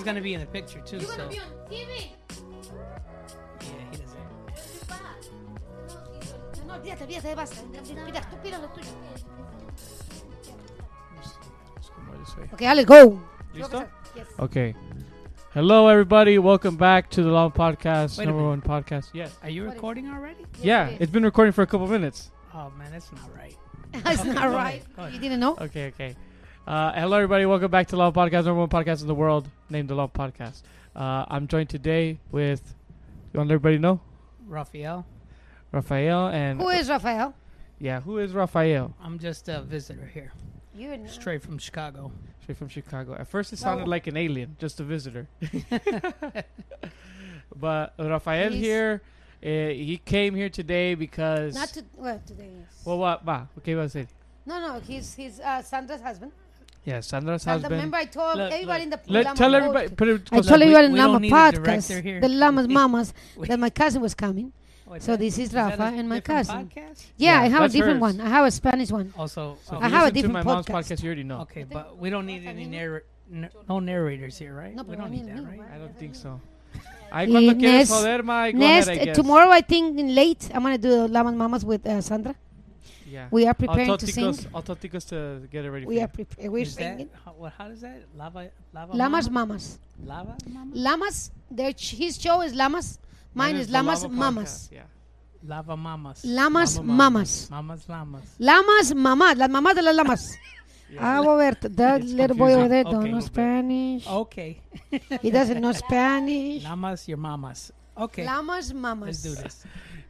Yeah, but he's gonna be in the picture too. You're So gonna be on TV. yeah, he doesn't. No, olvídate, olvídate, basta. Mira, tú pida lo tuyo. Go more this way. Okay, Alex, go. Listo? Yes. Okay. Hello, everybody. Welcome back to the Long Podcast, Wait a number minute. one podcast. Yes. Are you recording already? yeah, it is. it's been recording for a couple minutes. Oh man, that's not right. That's Okay, not go right. ahead, go ahead. You didn't know? Okay, okay. Uh, hello, everybody. Welcome back to Lama Podcast, number one podcast in the world, named the Lama Podcast. Uh, I'm joined today with, you want to let everybody know? Raphael, Rafael and Who is Rafael? yeah, who is Rafael? I'm just a visitor here, You know. straight from Chicago. Straight from Chicago. At first, it sounded No. like an alien, just a visitor. but Rafael He's- here, uh, he came here today because. Not to, well, today is. well, what? Va, ¿qué iba a decir? No, no, he's he's uh, Sandra's husband. Yeah, Sandra's Sandra, husband. remember I told Look, everybody look. in the Let, Lama tell everybody. podcast- Put it I told everybody in Lama don't need a podcast, the Lamas Mamas, that my cousin was coming. Wait, So that- this is that Rafa a and my cousin. Podcast? Yeah, Yeah, I have a different hers. one. I have a Spanish one. Also, So oh, I have a listen to different my mom's podcast. podcast. You already know. okay, but we don't need any narr- n- no narrators here, right? No, we don't I need need that, right? right? I don't think so. Ay, Y cuando quieres next- joder, Mike, go Next, ahead, I uh, tomorrow I think in late I'm gonna do the Lamas Mamas with uh, Sandra. Yeah. We are preparing to sing. Ticos, I'll tell Ticos to get it ready We for are preparing. We're Is that, how, what, how does that? Lava, lava Lamas mama? Mamas. Lava mama? Lamas. Their ch- his show is Lamas. Mine, is the Lamas Lava Mamas. podcast, Yeah. Lava mamas. Lamas Lama Mamas. Mamas lamas. Lamas Mamas. Las mamás de las lamas. Ah, over that It's little boy over there confusing. don't know Spanish. Okay. He doesn't know Spanish. Lamas, your mamas. Okay. Lamas Let's do this.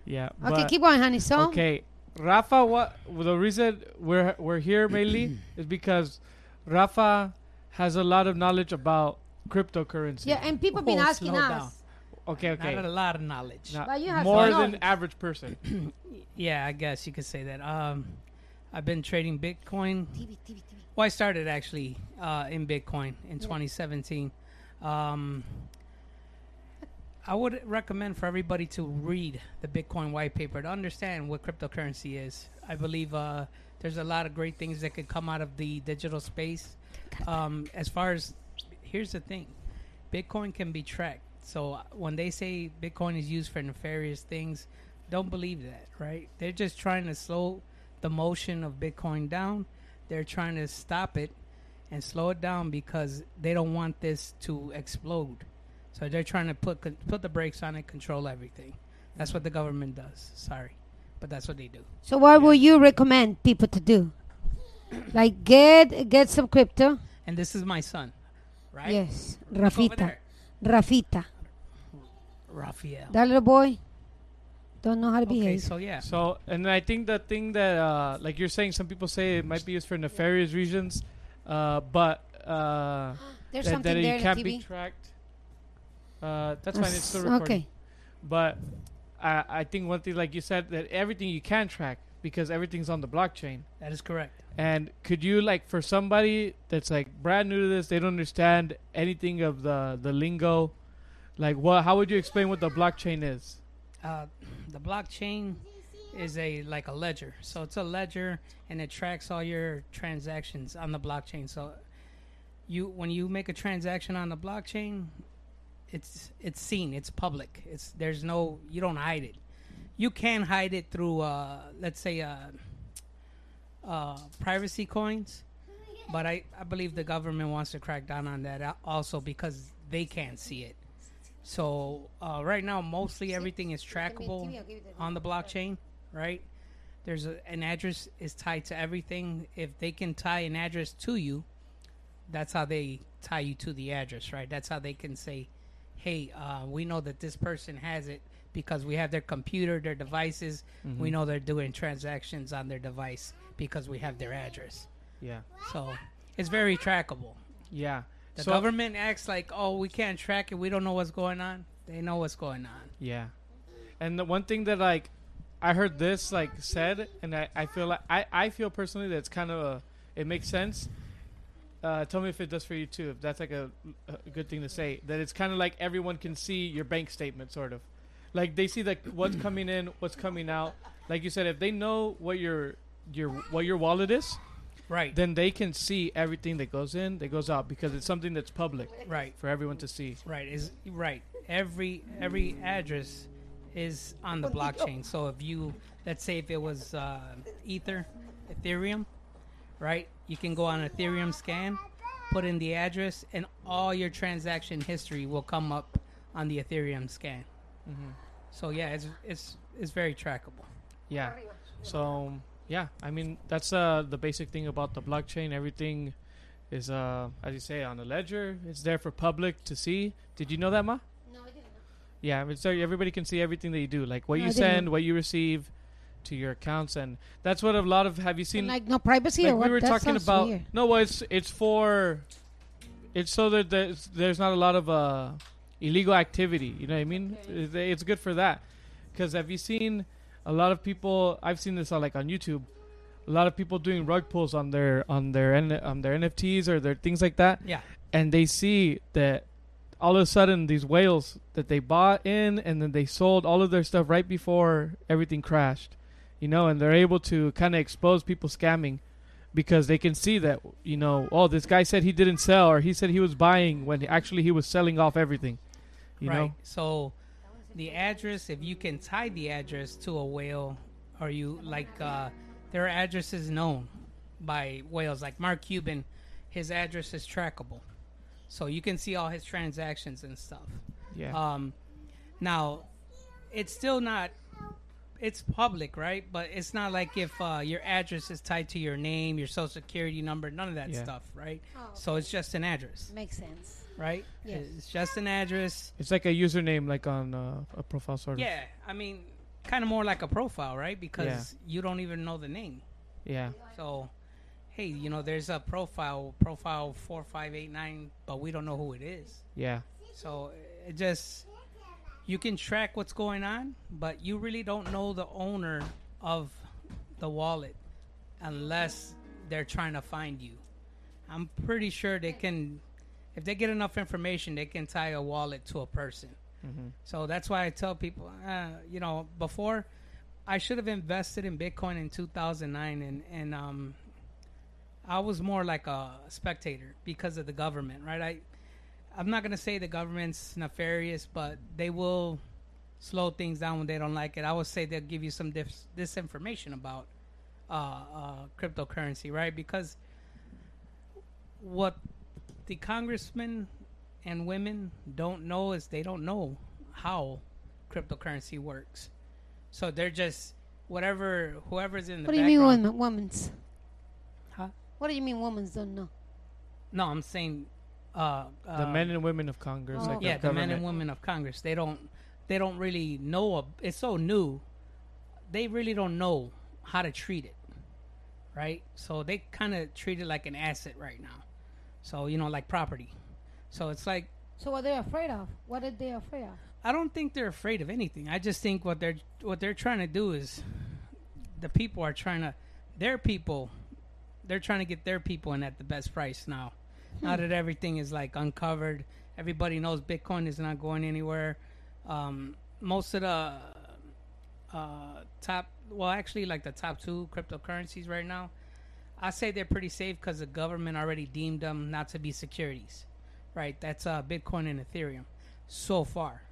Yeah. Okay, keep going, honey. So, Okay, Rafa. What the reason we're we're here mainly is because Rafa has a lot of knowledge about cryptocurrency. yeah, and people been Oh, asking slow us. down. Okay. Okay. Not a lot of knowledge. Not- But you have more some than average person. Yeah, I guess you could say that. Um, I've been trading Bitcoin. TV, TV, TV. Well, I started actually uh, in Bitcoin in 2017. Um, I would recommend for everybody to read the Bitcoin white paper to understand what cryptocurrency is. I believe uh, there's a lot of great things that could come out of the digital space. Um, as far as here's the thing, Bitcoin can be tracked. So uh, when they say Bitcoin is used for nefarious things, don't believe that, right? They're just trying to slow the motion of Bitcoin down. They're trying to stop it and slow it down because they don't want this to explode. So they're trying to put put the brakes on it, control everything. That's what the government does. Sorry, but that's what they do. So, what would you recommend people to do? Like get get some crypto. And this is my son, right? Yes, Rafita. Rafita. Raphael. That little boy don't know how to Okay, behave. so yeah, So, and I think the thing that, uh, like you're saying, some people say it might be used for nefarious reasons, uh, but uh, There's that, something that there it can't the be tracked. Uh, that's fine. It's still recording. Okay. But I, I think one thing, like you said, that everything you can track because everything's on the blockchain. that is correct. And could you, like, for somebody that's like brand new to this, they don't understand anything of the the lingo, like, what? How would you explain what the blockchain is? Uh, the blockchain is a like a ledger. So it's a ledger and it tracks all your transactions on the blockchain. So you when you make a transaction on the blockchain, it's it's seen, it's public. It's there's no you don't hide it. You can hide it through uh let's say uh uh privacy coins. But I, I believe the government wants to crack down on that also because they can't see it. So uh, right now, mostly everything is trackable on the blockchain, right? There's a, an address is tied to everything. If they can tie an address to you, that's how they tie you to the address, right? That's how they can say, "Hey, uh, we know that this person has it because we have their computer, their devices. We know they're doing transactions on their device because we have their address." Yeah. So it's very trackable. Yeah. The So- government acts like, "Oh, we can't track it. We don't know what's going on." They know what's going on. Yeah. And the one thing that like I heard this like said and I, I feel like I, I feel personally that it's kind of a, it makes sense. Uh, tell me if it does for you too. If that's like a, a good thing to say. That it's kind of like everyone can see your bank statement, sort of. Like they see like what's coming in, what's coming out. Like you said, if they know what your your what your wallet is, Right. then they can see everything that goes in, that goes out, because it's something that's public Right. for everyone to see. Right. Is right. Every every address is on the blockchain. So if you let's say if it was uh, Ether, Ethereum, right? You can go on Ethereum scan, put in the address, and all your transaction history will come up on the Ethereum scan. hmm So yeah, it's it's it's very trackable. Yeah. So yeah, I mean that's uh the basic thing about the blockchain. Everything is uh as you say on the ledger. It's there for public to see. Did you know that, Ma? No, I didn't know. Yeah, it's there. Everybody can see everything that you do, like what No, you send, what you receive to your accounts, and that's what a lot of. Have you seen? like no privacy like or we what? were That talking about. weird. No, well, it's it's for. It's so that there's, there's not a lot of uh, illegal activity. You know what I mean? It's, it's good for that. Because have you seen a lot of people? I've seen this on like on YouTube. A lot of people doing rug pulls on their on their on their NFTs or their things like that, Yeah. and they see that all of a sudden these whales that they bought in and then they sold all of their stuff right before everything crashed you know and they're able to kind of expose people scamming because they can see that you know oh this guy said he didn't sell or he said he was buying when actually he was selling off everything you right. know So the address, if you can tie the address to a whale, or you like, uh, there are addresses known by whales. Like Mark Cuban, his address is trackable, so you can see all his transactions and stuff. yeah Um, now, it's still not. It's public, right? But it's not like if uh, your address is tied to your name, your social security number, none of that Yeah. stuff, right? Oh, So it's just an address, makes sense. right? Yes. It's just an address. it's like a username like on uh, a profile sort of Yeah, I mean, kind of more like a profile, right? Because you don't even know the name. yeah So, hey, you know, there's a profile, profile four five eight nine, but we don't know who it is. yeah So it just you can track what's going on, but you really don't know the owner of the wallet unless they're trying to find you. I'm pretty sure they can if they get enough information, they can tie a wallet to a person. hmm So that's why I tell people, uh, you know, before I should have invested in Bitcoin in 2009, and and um, I was more like a spectator because of the government, right? I I'm not gonna say the government's nefarious, but they will slow things down when they don't like it. I would say they'll give you some dis- disinformation about uh, uh, cryptocurrency, right? Because what the congressmen and women don't know is they don't know how cryptocurrency works. So they're just whatever whoever's in the What do you mean, women, women's? Huh? What do you mean, women's don't know? No, I'm saying uh, the uh, men and women of congress Oh, like yeah, the men and women of Congress. They don't they don't really know. ab- It's so new. They really don't know how to treat it, right? So they kind of treat it like an asset right now. So you know, like property. So it's like So what they're afraid of? What are they afraid of? I don't think they're afraid of anything. I just think what they're what they're trying to do is the people are trying to their people they're trying to get their people in at the best price now. Now that everything is like uncovered, everybody knows Bitcoin is not going anywhere. Um, most of the uh, top, well, actually, like the top two cryptocurrencies right now, I say they're pretty safe because the government already deemed them not to be securities, right? That's uh, Bitcoin and Ethereum so far.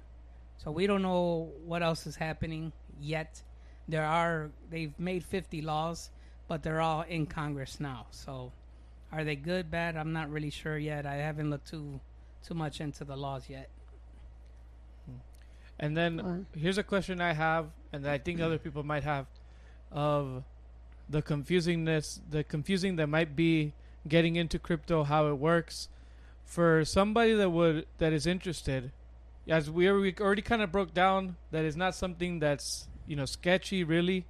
So we don't know what else is happening yet. There are they've made 50 laws, but they're all in Congress now. So are they good, bad? I'm not really sure yet. I haven't looked too too much into the laws yet. Hmm. And then Well- here's a question I have, and I think other people might have, of the confusingness, the confusing that might be getting into crypto, how it works, for somebody that would that is interested. As we already, already kind of broke down, that is not something that's you know sketchy. Really,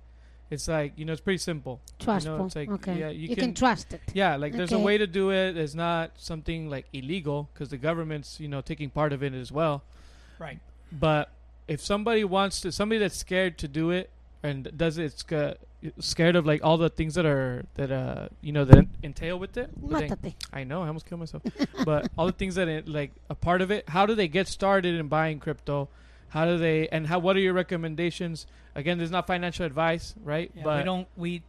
it's like you know it's pretty simple. Trustful. it's like, okay. yeah, you you can, can- trust it. Yeah, like there's a way to do it. It's not something like illegal because the government's you know taking part of it as well. Right. But if somebody wants to, somebody that's scared to do it and does it, sca- scared of like all the things that are that uh you know that entail with it. but they- I know I almost killed myself. but all the things that it, like a part of it. How do they get started in buying crypto? How do they and how? What are your recommendations? Again, there's not financial advice, right? Yeah, but we don't we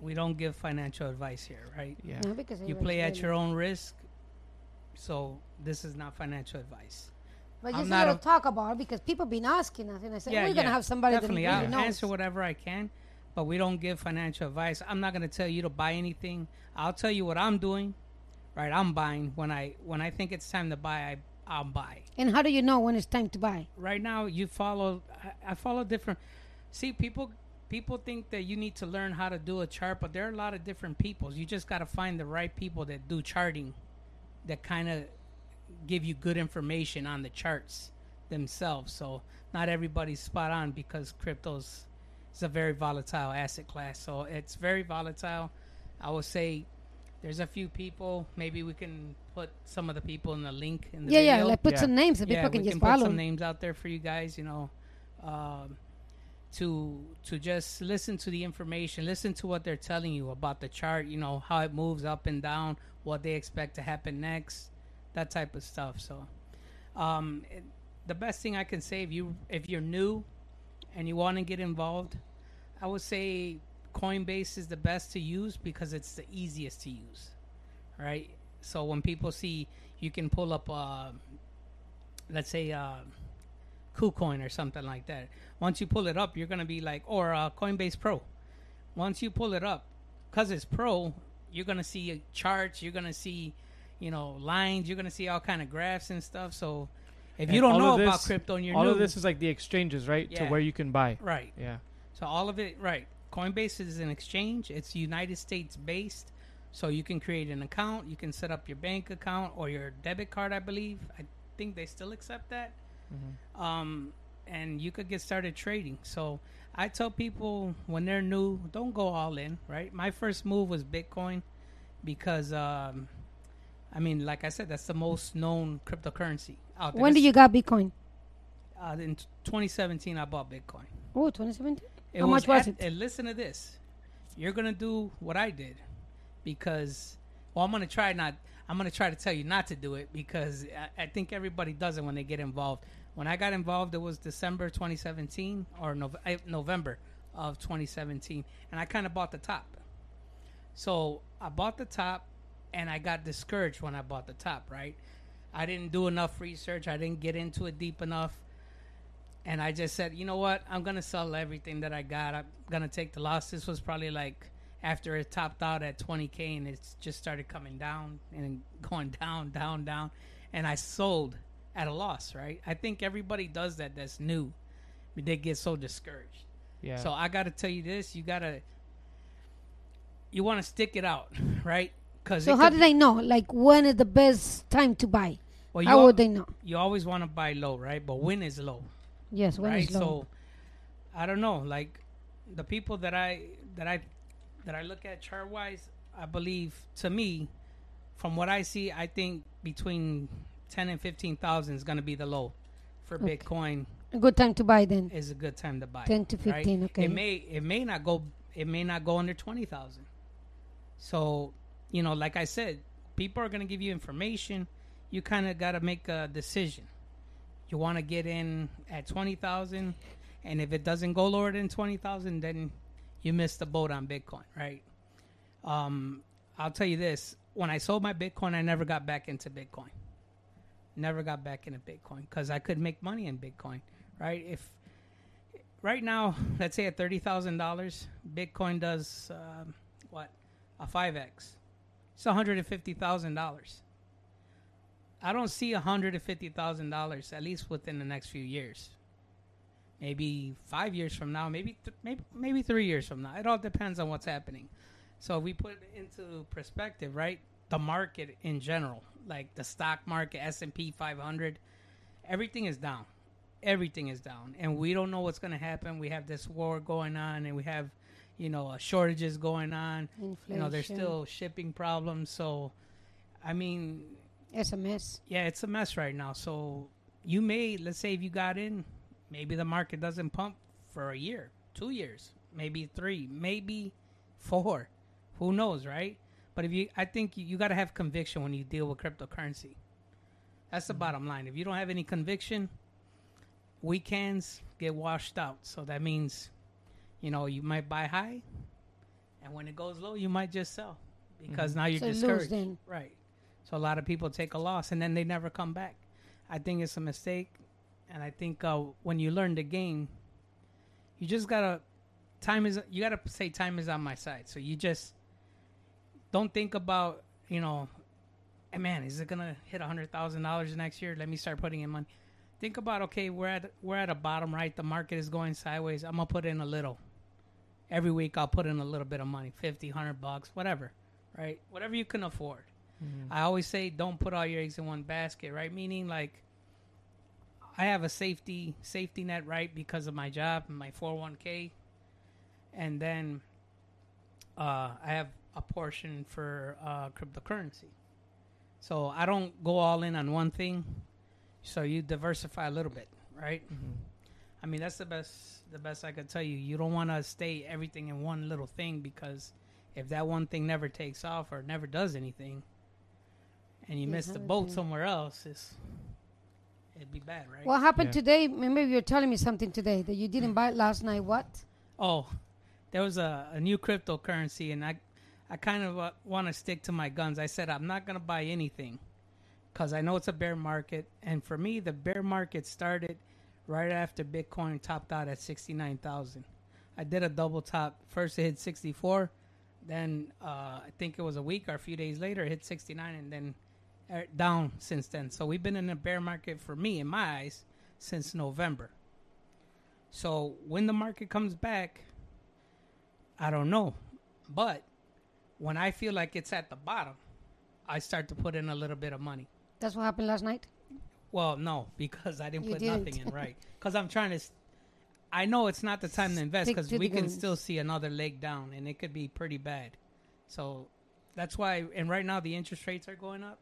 we don't give financial advice here, right? Yeah. No, because You play at your own risk. So this is not financial advice. But I'm just a not little talk about it because people been asking us, and I said we're gonna have somebody definitely. that I'll really knows. answer whatever I can, but we don't give financial advice. I'm not going to tell you to buy anything. I'll tell you what I'm doing. Right, I'm buying when I when I think it's time to buy. I I'll buy. And how do you know when it's time to buy? Right now, you follow. I, I follow different. See, people people think that you need to learn how to do a chart, but there are a lot of different people. You just got to find the right people that do charting, that kind of give you good information on the charts themselves. So not everybody's spot on because crypto's is a very volatile asset class. So it's very volatile. I would say there's a few people. Maybe we can put some of the people in the link in the Yeah, yeah. video. Like put Yeah. some names that yeah, people can we just can put follow. some names out there for you guys. You know, um, to to just listen to the information, listen to what they're telling you about the chart. You know how it moves up and down, what they expect to happen next, that type of stuff. So, um, it, the best thing I can say if you if you're new and you want to get involved, I would say Coinbase is the best to use because it's the easiest to use. Right. So when people see you can pull up, uh, let's say, uh, KuCoin or something like that. Once you pull it up, you're gonna be like, or uh, Coinbase Pro. Once you pull it up, because it's Pro, you're gonna see charts. You're gonna see, you know, lines. You're gonna see all kind of graphs and stuff. So if you don't know of about this- crypto and you're All new, of this is like the exchanges, right? Yeah. To where you can buy. right? Yeah. So all of it, right? Coinbase is an exchange. It's United States based, so you can create an account. You can set up your bank account or your debit card. I believe. I think they still accept that. Um, and you could get started trading. So I tell people when they're new, don't go all in. Right. My first move was Bitcoin because, um, I mean, like I said, that's the most known cryptocurrency out there. when did you got Bitcoin? Uh, in 2017, I bought Bitcoin. Oh, 2017. It How much was at- it? And listen to this. You're gonna do what I did because, well, I'm gonna try not. I'm gonna try to tell you not to do it because I, I think everybody does it when they get involved. When I got involved, it was December 2017 or eh, November of 2017, and I kind of bought the top. So I bought the top, and I got discouraged when I bought the top. Right, I didn't do enough research. I didn't get into it deep enough and I just said, you know what, I'm gonna sell everything that I got. I'm gonna take the loss. This was probably like after it topped out at 20k, and it just started coming down and going down, down, down, and I sold at a loss. Right? I think everybody does that. That's new. They get so discouraged. Yeah. So I got to tell you this: you gotta, you want to stick it out, right? Because So how do they know? Like when is the best time to buy? well, you, How al- would they know? you always want to buy low, right? But when is low? Yes, when right? is low. So I don't know. Like the people that I that I that I look at chart wise, I believe to me, from what I see, I think between ten and fifteen thousand is going to be the low for Okay. Bitcoin. a good time to buy then. Is a good time to buy. 10 to right? 15, okay. It may it may not go it may not go under twenty thousand. So you know, like I said, people are going to give you information. You kind of got to make a decision. You want to get in at twenty thousand, and if it doesn't go lower than twenty thousand, then you missed the boat on Bitcoin, right? Um, I'll tell you this: when I sold my Bitcoin, I never got back into Bitcoin. Never got back into Bitcoin because I could make money in Bitcoin, right? If right now, let's say at thirty thousand dollars, Bitcoin does um, what a five x. It's one hundred and fifty thousand dollars. I don't see hundred and fifty thousand dollars at least within the next few years. Maybe five years from now, maybe th- maybe maybe three years from now. It all depends on what's happening. So if we put it into perspective, right? The market in general, like the stock market, S and P 500, everything is down. Everything is down, and we don't know what's going to happen. We have this war going on, and we have, you know, uh, shortages going on. Inflation. You know, there's still shipping problems. So, I mean, It's a mess. yeah, it's a mess right now. So you may, let's say, if you got in, maybe the market doesn't pump for a year, two years, maybe three, maybe four. Who knows, right? But if you, I think you, you got to have conviction when you deal with cryptocurrency. That's the bottom line. If you don't have any conviction, weekends get washed out. So that means, you know, you might buy high, and when it goes low, you might just sell because now you're So discouraged. then. Right. So a lot of people take a loss and then they never come back. I think it's a mistake, and I think uh, when you learn the game, you just gotta time is you gotta say time is on my side. So you just don't think about you know, hey man, is it gonna hit a hundred thousand dollars next year? Let me start putting in money. Think about okay, we're at we're at a bottom right. The market is going sideways. I'm gonna put in a little. Every week I'll put in a little bit of money, 50, 100 bucks, whatever, right? Whatever you can afford. I always say don't put all your eggs in one basket, right? Meaning like I have a safety safety net right because of my job and my 401k and then uh, I have a portion for uh, cryptocurrency. So I don't go all in on one thing. So you diversify a little bit, right? I mean that's the best the best I could tell you. You don't want to stay everything in one little thing because if that one thing never takes off or never does anything, and you Yes, miss the boat somewhere else, it's, it'd be bad, right? What happened Yeah. today? Maybe you're telling me something today that you didn't buy last night. What? Oh, there was a, a new cryptocurrency, and I, I kind of uh, want to stick to my guns. I said I'm not gonna buy anything, cause I know it's a bear market, and for me, the bear market started right after Bitcoin topped out at sixty nine thousand. I did a double top. First it hit sixty four, then uh, I think it was a week or a few days later it hit sixty nine, and then uh, down since then. So we've been in a bear market for me, in my eyes, since November. So when the market comes back, I don't know. But when I feel like it's at the bottom, I start to put in a little bit of money. That's what happened last night. Well, no, because I didn't You put didn't. nothing in, right? Because I'm trying to. I know it's not the time to invest because we can guns. still see another leg down, and it could be pretty bad. So that's why. And right now the interest rates are going up,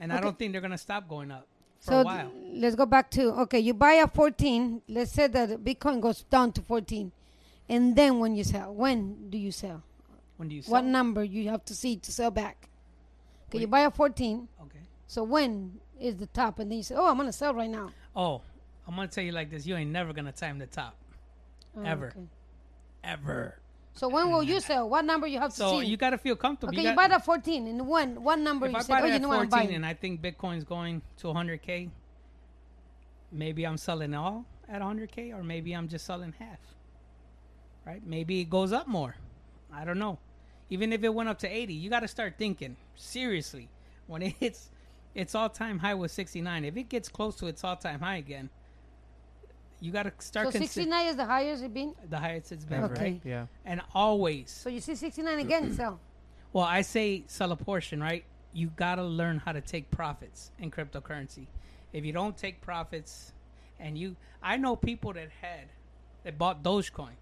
and I don't think they're going to stop going up for so a while. th- let's go back to okay. You buy a 14. Let's say that Bitcoin goes down to 14, and then when you sell, when do you sell? When do you sell? What number you have to see to sell back? Okay, you buy a 14. okay. So when is the top? And then you say, oh, I'm gonna sell right now. Oh, I'm gonna tell you like this: you ain't never gonna time the top, Oh, Ever. okay. ever. So when will you sell? What number you have to So see? So you got to feel comfortable. okay, you, you, buy at 14, and when? What number you I say? Oh, you know what I'm buying. and I think Bitcoin's going to 100k, maybe I'm selling all at 100k, or maybe I'm just selling half. Right? Maybe it goes up more. I don't know. Even if it went up to 80, you got to start thinking seriously. When it hits its all-time high was 69, if it gets close to its all-time high again, you got to start So considering 69 is the highest it's been. the highest it's been, Okay. right? Yeah. And always So you see 69 again, sell. Well, I say sell a portion, right? You got to learn how to take profits in cryptocurrency. If you don't take profits, and you, I know people that had, that bought Dogecoin, and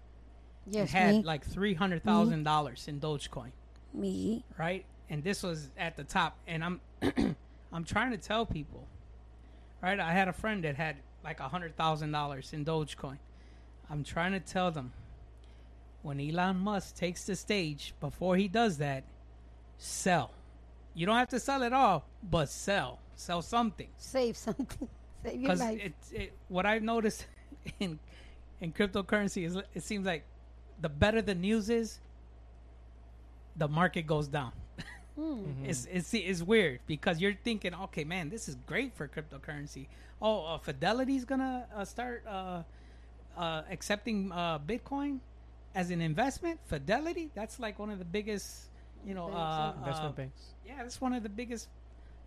Yes, had me. like three hundred thousand dollars in Dogecoin, me. right? And this was at the top. And I'm, I'm trying to tell people, right? I had a friend that had like a hundred thousand dollars in Dogecoin. I'm trying to tell them, when Elon Musk takes the stage, before he does that, sell. You don't have to sell it all, but sell. Sell something. Save something. Save your Because life. it, it, what I've noticed in in cryptocurrency is it seems like the better the news is, the market goes down. Hmm. It's, it's it's weird because you're thinking, okay, man, this is great for cryptocurrency. Oh, uh, Fidelity's gonna uh, start uh, uh, accepting uh, Bitcoin as an investment. Fidelity, that's like one of the biggest, you know, Banks, uh, Investment uh, banks. yeah, that's one of the biggest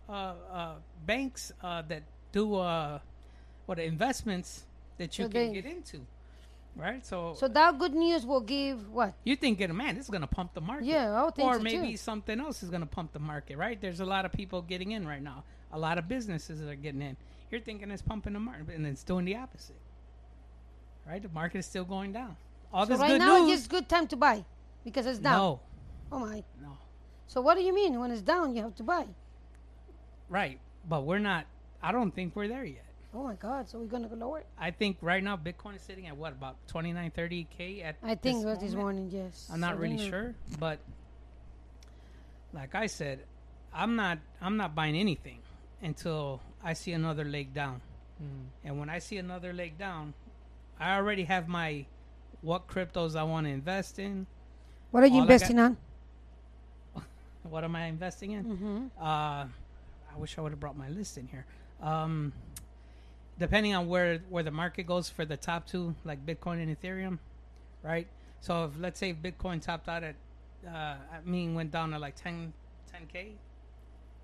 uh, uh, banks uh, that do uh, what investments that you So can they- get into, right? So, So that good news will give what? you're thinking, man, this is gonna pump the market, Yeah, I would think or so maybe too. something else is gonna pump the market, right? There's a lot of people getting in right now, a lot of businesses are getting in. You're thinking it's pumping the market, and it's doing the opposite, right? The market is still going down. All So this right good now news. it's good time to buy because it's down. no, Oh my. no, So what do you mean when it's down you have to buy? right? But we're not. I don't think we're there yet. Oh my God! So we're gonna go lower? I think right now Bitcoin is sitting at what about 29, 30 k at I think this it was this morning. Yes. I'm not So really sure, but like I said, I'm not I'm not buying anything until I see another leg down. Mm. And when I see another leg down, I already have my what cryptos I want to invest in. What are you All I got- investing on? What am I investing in? Mm-hmm. Uh, I wish I would have brought my list in here. Um, depending on where where the market goes for the top two, like Bitcoin and Ethereum, right? So if let's say Bitcoin topped out at, uh, I mean, went down to like 10 10k,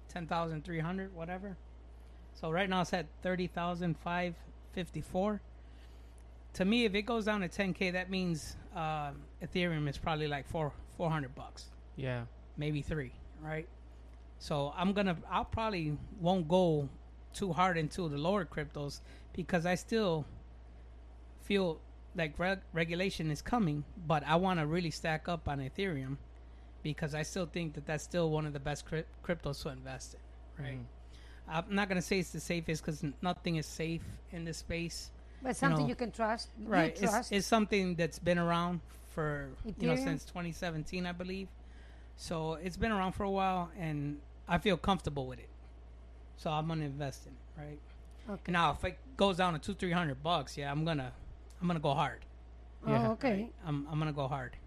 ten thousand three hundred, whatever. So right now it's at thirty thousand five fifty four. To me, if it goes down to 10k, that means uh, Ethereum is probably like four 400 bucks Yeah. maybe three, right? So I'm gonna, I'll probably won't go too hard into the lower cryptos because I still feel like reg- regulation is coming, but I want to really stack up on Ethereum because I still think that that's still one of the best cryp- cryptos to invest in, right? Mm-hmm. I'm not gonna say it's the safest because nothing is safe in this space, But something know, you can trust. right? You It's, trust. it's something that's been around for you know since 2017, I believe. So it's been around for a while, and I feel comfortable with it. So I'm gonna invest in it, right? okay. Now, if it goes down to two, three hundred bucks, yeah, I'm gonna, I'm gonna go hard. Yeah. Oh, okay. I'm, I'm gonna go hard.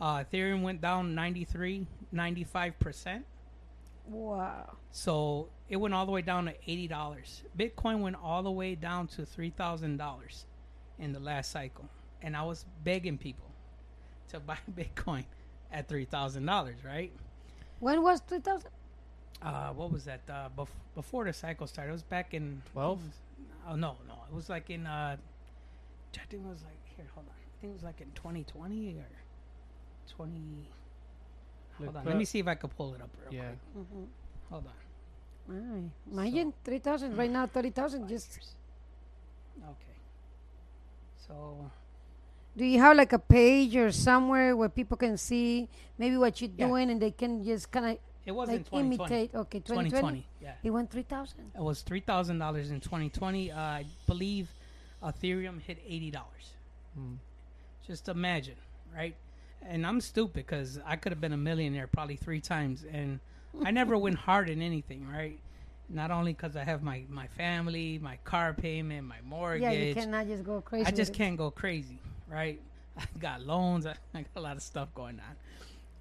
Uh, Ethereum went down 93, 95 percent. Wow. So it went all the way down to eighty dollars. Bitcoin went all the way down to three thousand dollars in the last cycle, and I was begging people to buy Bitcoin at three thousand dollars. Right? When was 2000? Uh, what was that? Uh, bef- before the cycle started, it was back in 12? Oh no, no, it was like in. Uh, I think it was like here. Hold on. I think it was like in twenty twenty or twenty. Hold Look, on. put Let me see if I could pull it up real Yeah. quick. Mm-hmm. Hold on. Right. Imagine 3,000. Right now, 30,000. Just Okay. So Do you have like a page or somewhere where people can see maybe what you're Yeah. doing and they can just kind of it was in 2020. imitate? Okay, 2020. 2020. Yeah. It went 3,000. It was three thousand dollars in 2020. Uh, I believe Ethereum hit eighty dollars. Mm. Just imagine, right? And I'm stupid because I could have been a millionaire probably three times, and I never went hard in anything, right? Not only because I have my my family, my car payment, my mortgage. Yeah, you cannot just go crazy. I just can't go crazy, right? I got loans. I, I got a lot of stuff going on.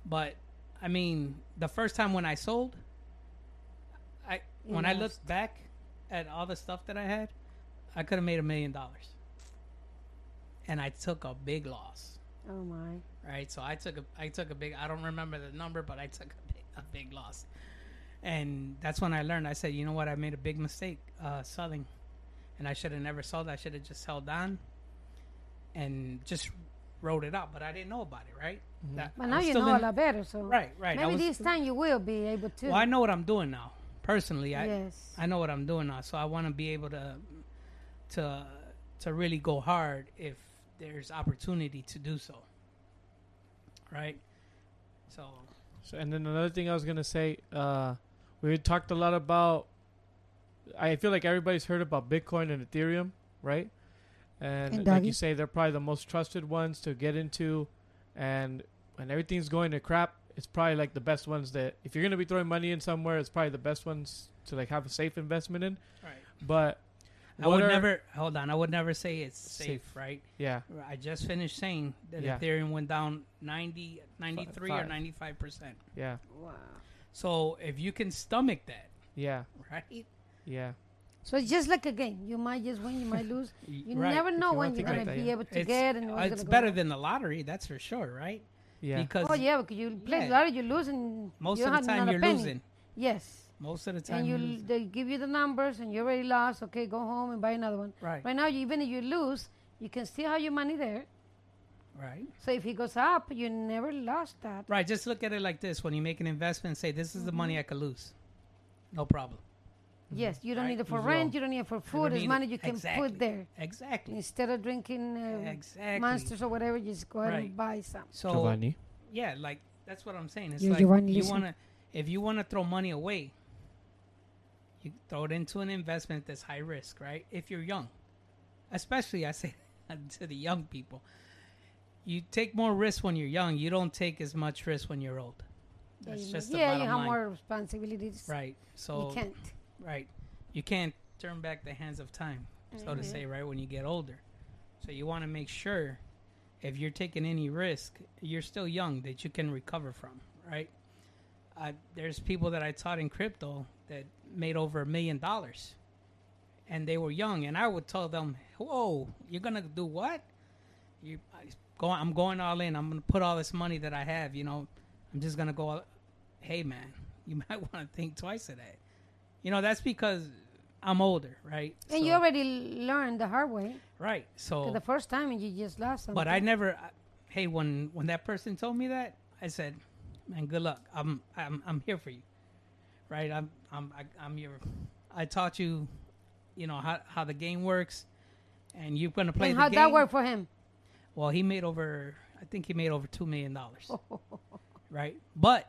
But I mean, the first time when I sold, I when I looked back at all the stuff that I had, I could have made a million dollars. And I took a big loss, Oh my. right? So I took a I took a big I don't remember the number, but I took a big, a big loss. And that's when I learned. I said, you know what? I made a big mistake uh, selling, and I should have never sold. I should have just held on, and just wrote it out. But I didn't know about it, right? That- But I now you know in- a lot better. So Right, right. Maybe was- this time you will be able to. Well, I know what I'm doing now. Personally, I yes. I know what I'm doing now, so I want to be able to to to really go hard if there's opportunity to do so. Right? So, So, and then another thing I was gonna say, uh, we talked a lot about. I feel like everybody's heard about Bitcoin and Ethereum, right? And, And like you say, they're probably the most trusted ones to get into, and when everything's going to crap, it's probably like the best ones that if you're gonna be throwing money in somewhere, it's probably the best ones to like have a safe investment in. right. But I would are- never hold on. I would never say it's safe, Safe. right? yeah, I just finished saying that Yeah. Ethereum went down 90 93 or 95%. yeah, Wow. So, if you can stomach that, yeah, right? yeah, So it's just like a game. You might just win, you might lose. You right. never know you when you're think gonna like be able to It's, get and uh, what's it's better go. than the lottery, that's for sure, right? yeah. Because Oh yeah, because you play Yeah. lottery, you lose, and most you of the time you're penny. losing. Yes. Most of the time and you you're they give you the numbers, and you already lost. Okay, go home and buy another one. Right. Right now, you, even if you lose, you can still have your money there. Right. So if it goes up, you never lost that. Right. Just look at it like this: when you make an investment, say, "This is the Mm-hmm. money I could lose." No problem. Yes, you don't Right. need it for Use rent. all. You don't need it for food. don't It's money it. you can Exactly. put there Exactly. instead of drinking uh, Exactly. monsters or whatever. you Just go ahead Right. and buy some. So Giovanni. yeah, like that's what I'm saying. It's Yeah, like Giovanni, you want to, if you want to throw money away, you throw it into an investment that's high risk, right? If you're young, especially I say to the young people, you take more risk when you're young. You don't take as much risk when you're old. That's you- just the yeah, bottom you have line, more responsibilities. right? So you can't. Right. You can't turn back the hands of time, so to Mhm. say, right, when you get older. So you want to make sure if you're taking any risk, you're still young that you can recover from, right? I, there's people that I taught in crypto that made over a million dollars, and they were young, and I would tell them, "Whoa, you're gonna do what? You I, go, I'm going all in. I'm gonna put all this money that I have. You know, I'm just gonna go. all- Hey, man, you might want to think twice of that. You know, that's because I'm older, right? And So- you already learned the hard way. right. So the first time and you just lost something. but I never. I- Hey, when when that person told me that, I said, "Man, good luck. I'm I'm I'm here for you, right? I'm I'm I, I'm your. I taught you, you know how how the game works, and you're gonna play and the how'd game. that work for him? Well, he made over. I think he made over two million dollars, right? But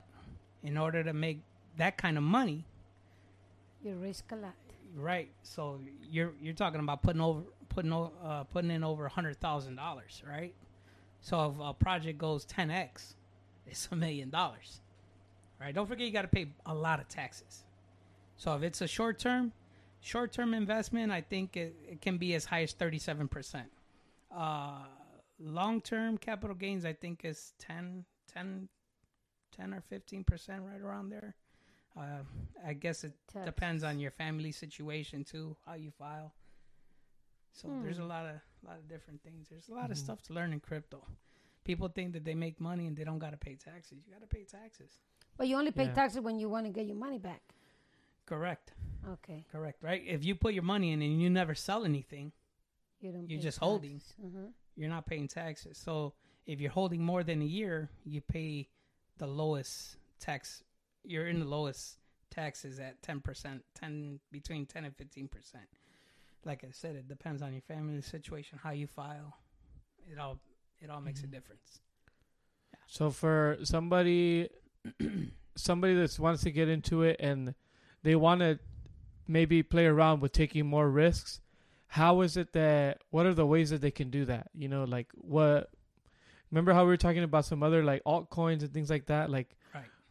in order to make that kind of money, You risk a lot. right? So you're you're talking about putting over putting uh, putting in over a hundred thousand dollars, right? So if a project goes ten x, it's a million dollars, right? Don't forget you got to pay a lot of taxes. So if it's a short term, short term investment, I think it, it can be as high as thirty seven percent. Uh, long term capital gains, I think is 10, 10, 10 or fifteen percent, right around there. Uh, I guess it Tax. depends on your family situation too, how you file. So there's a lot of lot of different things. There's a lot of stuff to learn in crypto. People think that they make money and they don't got to pay taxes. You got to pay taxes. But you only pay Yeah. taxes when you want to get your money back. Correct. Okay. Correct. Right. If you put your money in and you never sell anything, You don't You're pay just holding. taxes. Mhm. you're not paying taxes. So if you're holding more than a year, you pay the lowest tax. You're in the lowest taxes at ten percent, ten between ten and fifteen percent. Like I said, it depends on your family situation, how you file. It all it all makes a mm-hmm. difference. Yeah. So for somebody, somebody that wants to get into it and they want to maybe play around with taking more risks, how is it that? What are the ways that they can do that? You know, like what? Remember how we were talking about some other like altcoins and things like that? Like.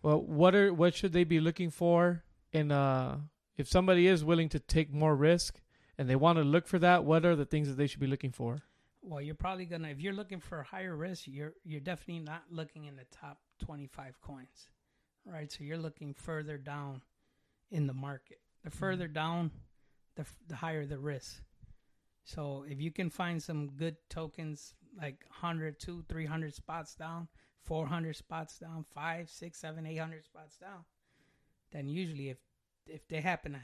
Well, what are what should they be looking for in uh if somebody is willing to take more risk and they want to look for that? What are the things that they should be looking for? Well, you're probably gonna if you're looking for higher risk, you're you're definitely not looking in the top 25 coins, right? So you're looking further down in the market. The further down, the f- the higher the risk. So if you can find some good tokens like 100, 200, 300 spots down, 400 spots down, 5, 6, 7, 800 spots down, then usually if if they happen to,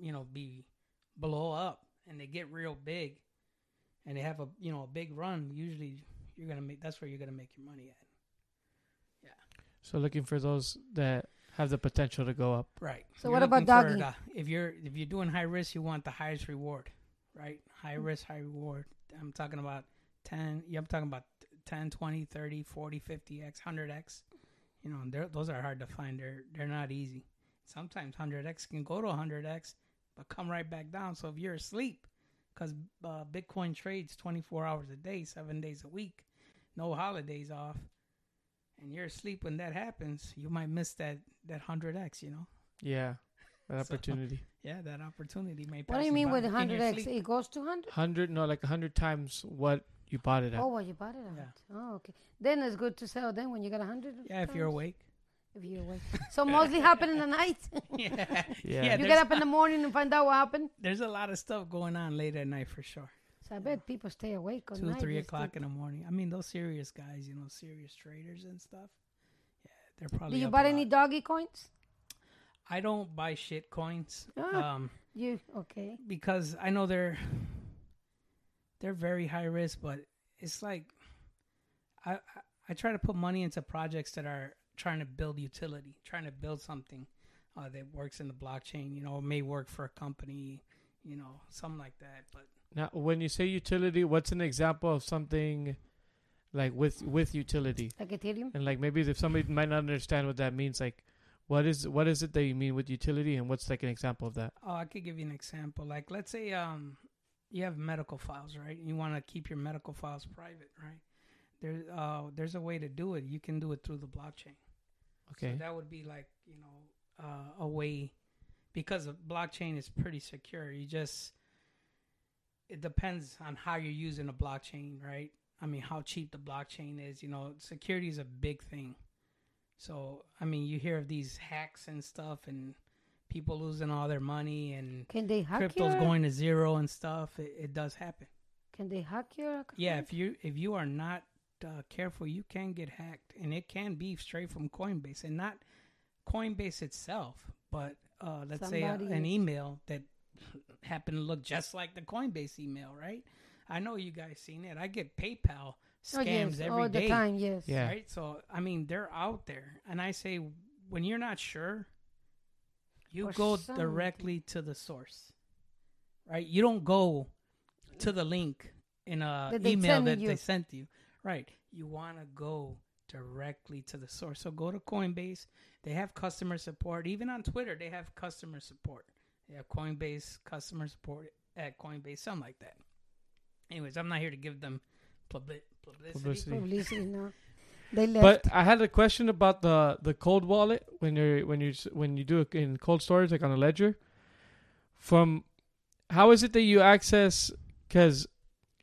you know, be blow up and they get real big and they have a, you know, a big run, usually you're going to make that's where you're going to make your money at. Yeah. So looking for those that have the potential to go up. Right. So You're what about looking for doggy? the- if you're if you're doing high risk, you want the highest reward, right? High Mm. risk, high reward. I'm talking about 10, yeah, I'm talking about 10, 20, 30, 40, 50x, 100x. You know, they're, those are hard to find. They're they're not easy. Sometimes 100x can go to 100x but come right back down. So if you're asleep cuz uh, Bitcoin trades 24 hours a day, 7 days a week, no holidays off. And you're asleep when that happens, you might miss that that 100x, you know. Yeah, that So- opportunity. Yeah, that opportunity may. What do you mean by with 100x? It goes to 100? Hundred, no, like a hundred times what you bought it at. Oh, well, you bought it at. Yeah. Oh, okay. Then it's good to sell then when you got 100. Yeah, if you're awake. If you're awake. so mostly happen in the night. yeah, Yeah. yeah. you get up in the morning and find out what happened. there's a lot of stuff going on late at night for sure. So I bet people stay awake all Two, night. three o'clock in the morning. I mean, those serious guys, you know, serious traders and stuff. Yeah, they're probably. Do probably. you up buy any lot. doggy coins? I don't buy shit coins. Ah. Um, You okay? because I know they're they're very high risk, but it's like I I, I try to put money into projects that are trying to build utility, trying to build something uh, that works in the blockchain. You know, it may work for a company, you know, something like that. But Now, when you say utility, what's an example of something like with with utility? Like Ethereum? And like maybe if somebody might not understand what that means, like what is what is it that you mean with utility, and what's like an example of that? oh, I could give you an example. Like, let's say um, you have medical files, right? You want to keep your medical files private, right? There's uh, there's a way to do it. You can do it through the blockchain. Okay. So that would be like, you know, uh, a way because the blockchain is pretty secure. You just it depends on how you're using a blockchain, right? I mean, how cheap the blockchain is. You know, security is a big thing. So, I mean, you hear of these hacks and stuff, and people losing all their money, and Can they hack crypto's your? going to zero and stuff. It, it does happen. Can they hack your? Account? Yeah, if you if you are not uh, careful, you can get hacked, and it can be straight from Coinbase, and not Coinbase itself, but uh, let's say a, an email that happened to look just like the Coinbase email, right? I know you guys seen it. I get PayPal Oh, scams yes, every all day, the time. Yes. Yeah. right? So I mean, they're out there, and I say when you're not sure, you go something. directly to the source, right? You don't go to the link in a That email that you. they sent you, right? You want to go directly to the source. So go to Coinbase. They have customer support. Even on Twitter, they have customer support. They have Coinbase customer support at Coinbase, something like that. Anyways, I'm not here to give them publi- publicity. Publicity. Publicity. No. They left. But I had a question about the the cold wallet when you're when you when you do it in cold storage like on a ledger. From how is it that you access? Because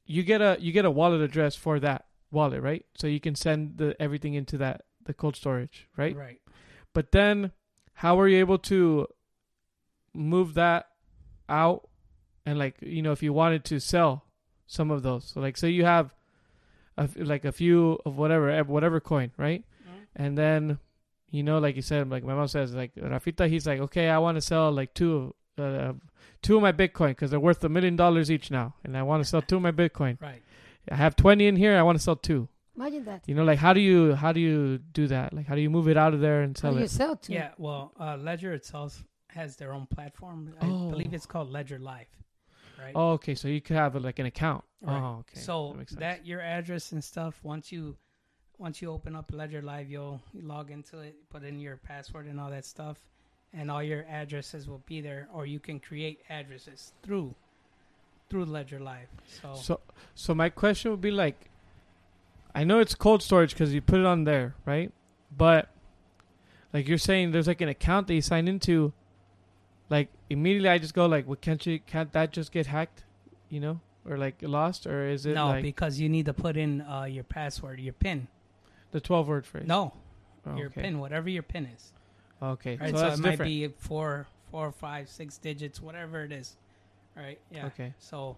you get a you get a wallet address for that wallet, right? So you can send the everything into that the cold storage, right? Right. But then, how are you able to move that out? And like you know, if you wanted to sell some of those, so like say you have a, f- like a few of whatever whatever coin, right? Mhm. And then, you know, like you said, like my mom says, like Rafita, he's like, okay, I want to sell like two, uh, two of my Bitcoin because they're worth a million dollars each now, and I want to sell two of my Bitcoin. Right. I have twenty in here. I want to sell two. Imagine that. You know, like how do you how do you do that? Like how do you move it out of there and How sell do you it? sell to? Yeah, well, uh, Ledger itself has their own platform. I Oh. believe it's called Ledger Live, right? Oh, okay. So you could have like an account. Right. Oh, okay. So that, that your address and stuff. Once you once you open up Ledger Live, you'll log into it, put in your password and all that stuff, and all your addresses will be there. Or you can create addresses through through Ledger Live. So, So, so my question would be like, I know it's cold storage because you put it on there, right? But like you're saying, there's like an account that you sign into. Like immediately, I just go like, "Well, can't you? Can't that just get hacked? You know, or like lost, or is it no, like because you need to put in uh, your password, your PIN. the 12 word phrase? No, Oh, your okay. PIN, whatever your PIN is. Okay, Right, so, so, it might be four, four, five, six digits, whatever it is. Right? Yeah. Okay, So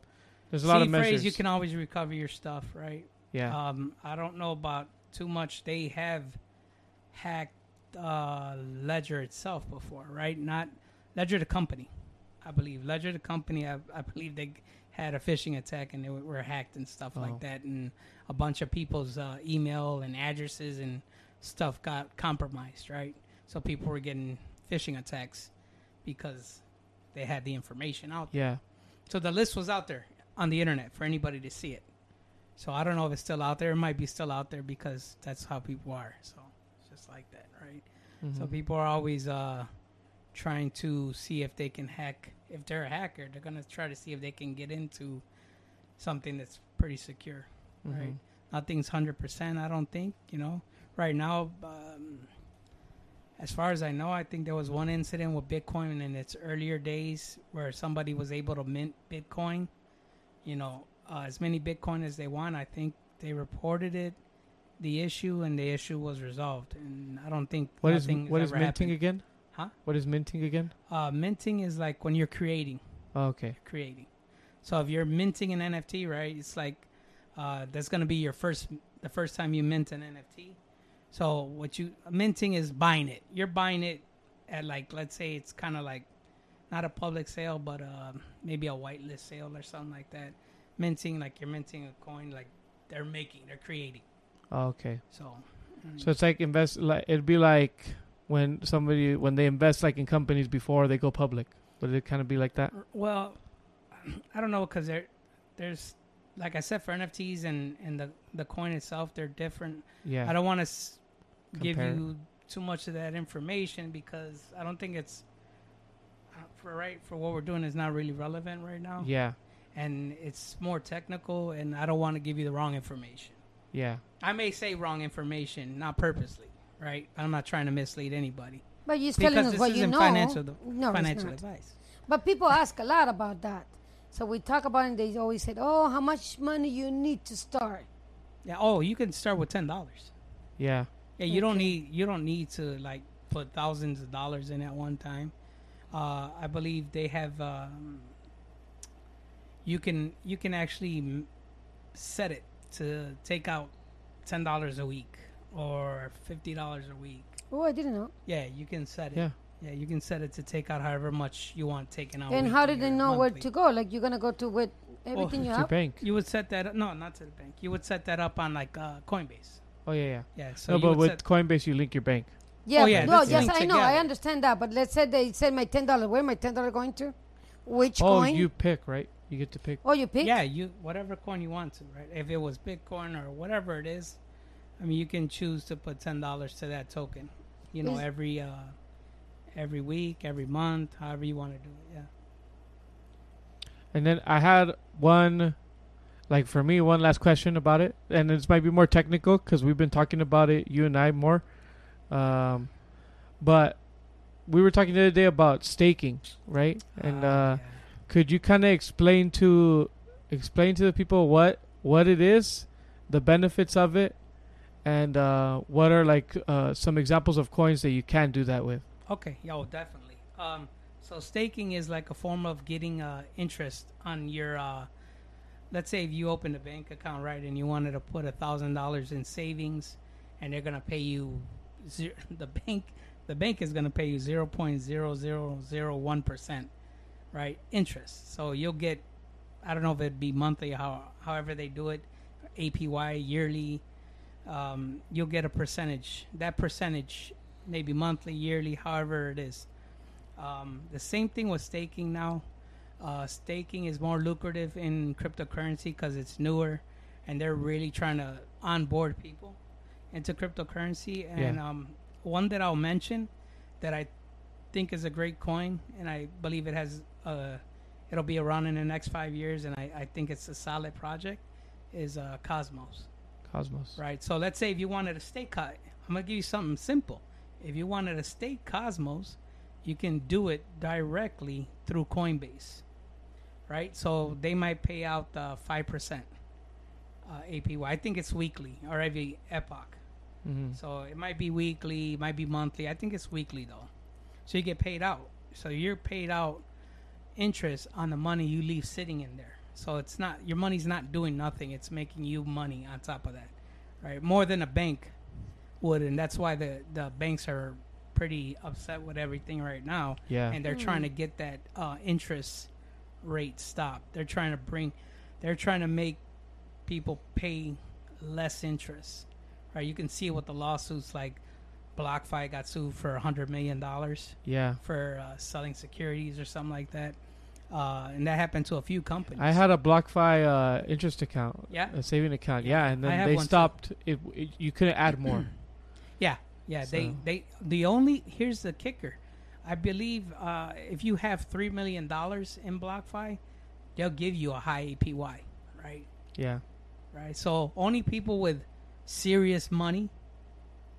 there's a lot of seed phrase, measures. you can always recover your stuff, right? yeah. Um, I don't know about too much. They have hacked uh, Ledger itself before, right? Not Ledger the company, I believe. Ledger the company, I, I believe they had a phishing attack and they were, were hacked and stuff Oh. like that, and a bunch of people's uh, email and addresses and stuff got compromised, right? So people were getting phishing attacks because they had the information out there. yeah. So the list was out there on the internet for anybody to see it. So I don't know if it's still out there. It might be still out there because that's how people are. So it's just like that, right? So Mhm. people are always uh, trying to see if they can hack. If they're a hacker, they're gonna try to see if they can get into something that's pretty secure. right? Mhm. Nothing's hundred percent. I don't think. You know, right now, um, as far as I know, I think there was one incident with Bitcoin in its earlier days where somebody was able to mint Bitcoin. You know, uh, as many Bitcoin as they want. I think they reported it, the issue, and the issue was resolved. And I don't think What is what is minting happened. again? Huh? What is minting again? Uh, minting is like when you're creating Oh, okay. creating. So if you're minting an NFT, right, it's like uh, that's gonna be your first the first time you mint an NFT. So what you minting is buying it. You're buying it at like let's say it's kind of like not a public sale, but uh, maybe a whitelist sale or something like that. Minting like you're minting a coin, like they're making, they're creating. Oh, okay. So, mm, So it's like invest. Like it'd be like when somebody when they invest like in companies before they go public. Would it kind of be like that? Well, I don't know because there, there's like I said for NFTs and and the the coin itself, they're different. Yeah. I don't want to s- give you too much of that information because I don't think it's uh, for right for what we're doing is not really relevant right now, Yeah. and it's more technical, and I don't want to give you the wrong information. Yeah. I may say wrong information, not purposely, right? I'm not trying to mislead anybody But you're because telling us this what you isn't know. financial no, it's financial not. advice. But people ask a lot about that. So we talk about it. They always said, "Oh, how much money you need to start?" Yeah. Oh, you can start with ten dollars. Yeah. Yeah, you don't need you don't need to like put thousands of dollars in at one time. Uh, I believe they have. Um, you can you can actually m- set it to take out ten dollars a week or fifty dollars a week. Oh, I didn't know. Yeah, you can set it. Yeah. Yeah, you can set it to take out however much you want taken out. and how weekly did they or know where to go? Like you're gonna go to with everything you It's your have. bank. You would set that up. No, not to the bank. You would set that up on like uh, Coinbase. Oh yeah, yeah. Yeah. So no, but with Coinbase, you link your bank. Yeah, Oh, yeah, no, yes, I know, I understand that. But let's say they said my ten dollars. Where my ten dollar going to? Which oh, coin? Oh, you pick right. You get to pick. oh, you pick. Yeah, you whatever coin you want to, right? If it was Bitcoin or whatever it is, I mean, you can choose to put ten dollars to that token. You know, Is- every uh, every week, every month, however you want to do it. Yeah. And then I had one, like for me, one last question about it, and this might be more technical because we've been talking about it, you and I more. Um, but we were talking the other day about staking, right? And Ah, uh, yeah. could you kind of explain to explain to the people what what it is, the benefits of it, and uh, what are like uh, some examples of coins that you can do that with? Okay, yo, definitely. Um, so staking is like a form of getting uh, interest on your. Uh, let's say if you opened a bank account, right, and you wanted to put a thousand dollars in savings, and they're gonna pay you, zero, the bank, the bank is gonna pay you zero point zero zero zero one percent, right, interest. So you'll get, I don't know if it'd be monthly, how however they do it, APY yearly. Um, you'll get a percentage. That percentage maybe monthly, yearly, however it is. Um, the same thing with staking now. Uh, staking is more lucrative in cryptocurrency because it's newer, and they're really trying to onboard people into cryptocurrency. And Yeah. um, one that I'll mention that I think is a great coin, and I believe it has uh, it'll be around in the next five years, and I, I think it's a solid project. Is uh, Cosmos Cosmos. right? So let's say if you wanted a stake, co- I'm gonna give you something simple. If you wanted a stake Cosmos, you can do it directly through Coinbase, right? So they might pay out the five percent uh, APY. I think it's weekly or every epoch. Mm-hmm. So it might be weekly, it might be monthly. I think it's weekly though. So you get paid out. So you're paid out interest on the money you leave sitting in there. So it's not your money's not doing nothing. It's making you money on top of that, right? More than a bank would, and that's why the the banks are pretty upset with everything right now, Yeah. and they're trying to get that uh, interest rate stopped. They're trying to bring, they're trying to make people pay less interest, right? You can see what the lawsuits like BlockFi got sued for a hundred million dollars yeah. for uh, selling securities or something like that, uh, and that happened to a few companies. I had a BlockFi uh, interest account, Yeah? a saving account. Yeah, and then they stopped. It, it, you couldn't add more. Yeah, yeah. They they the only here's the kicker. I believe uh, if you have three million dollars in BlockFi, they'll give you a high APY, right? yeah. Right. So only people with serious money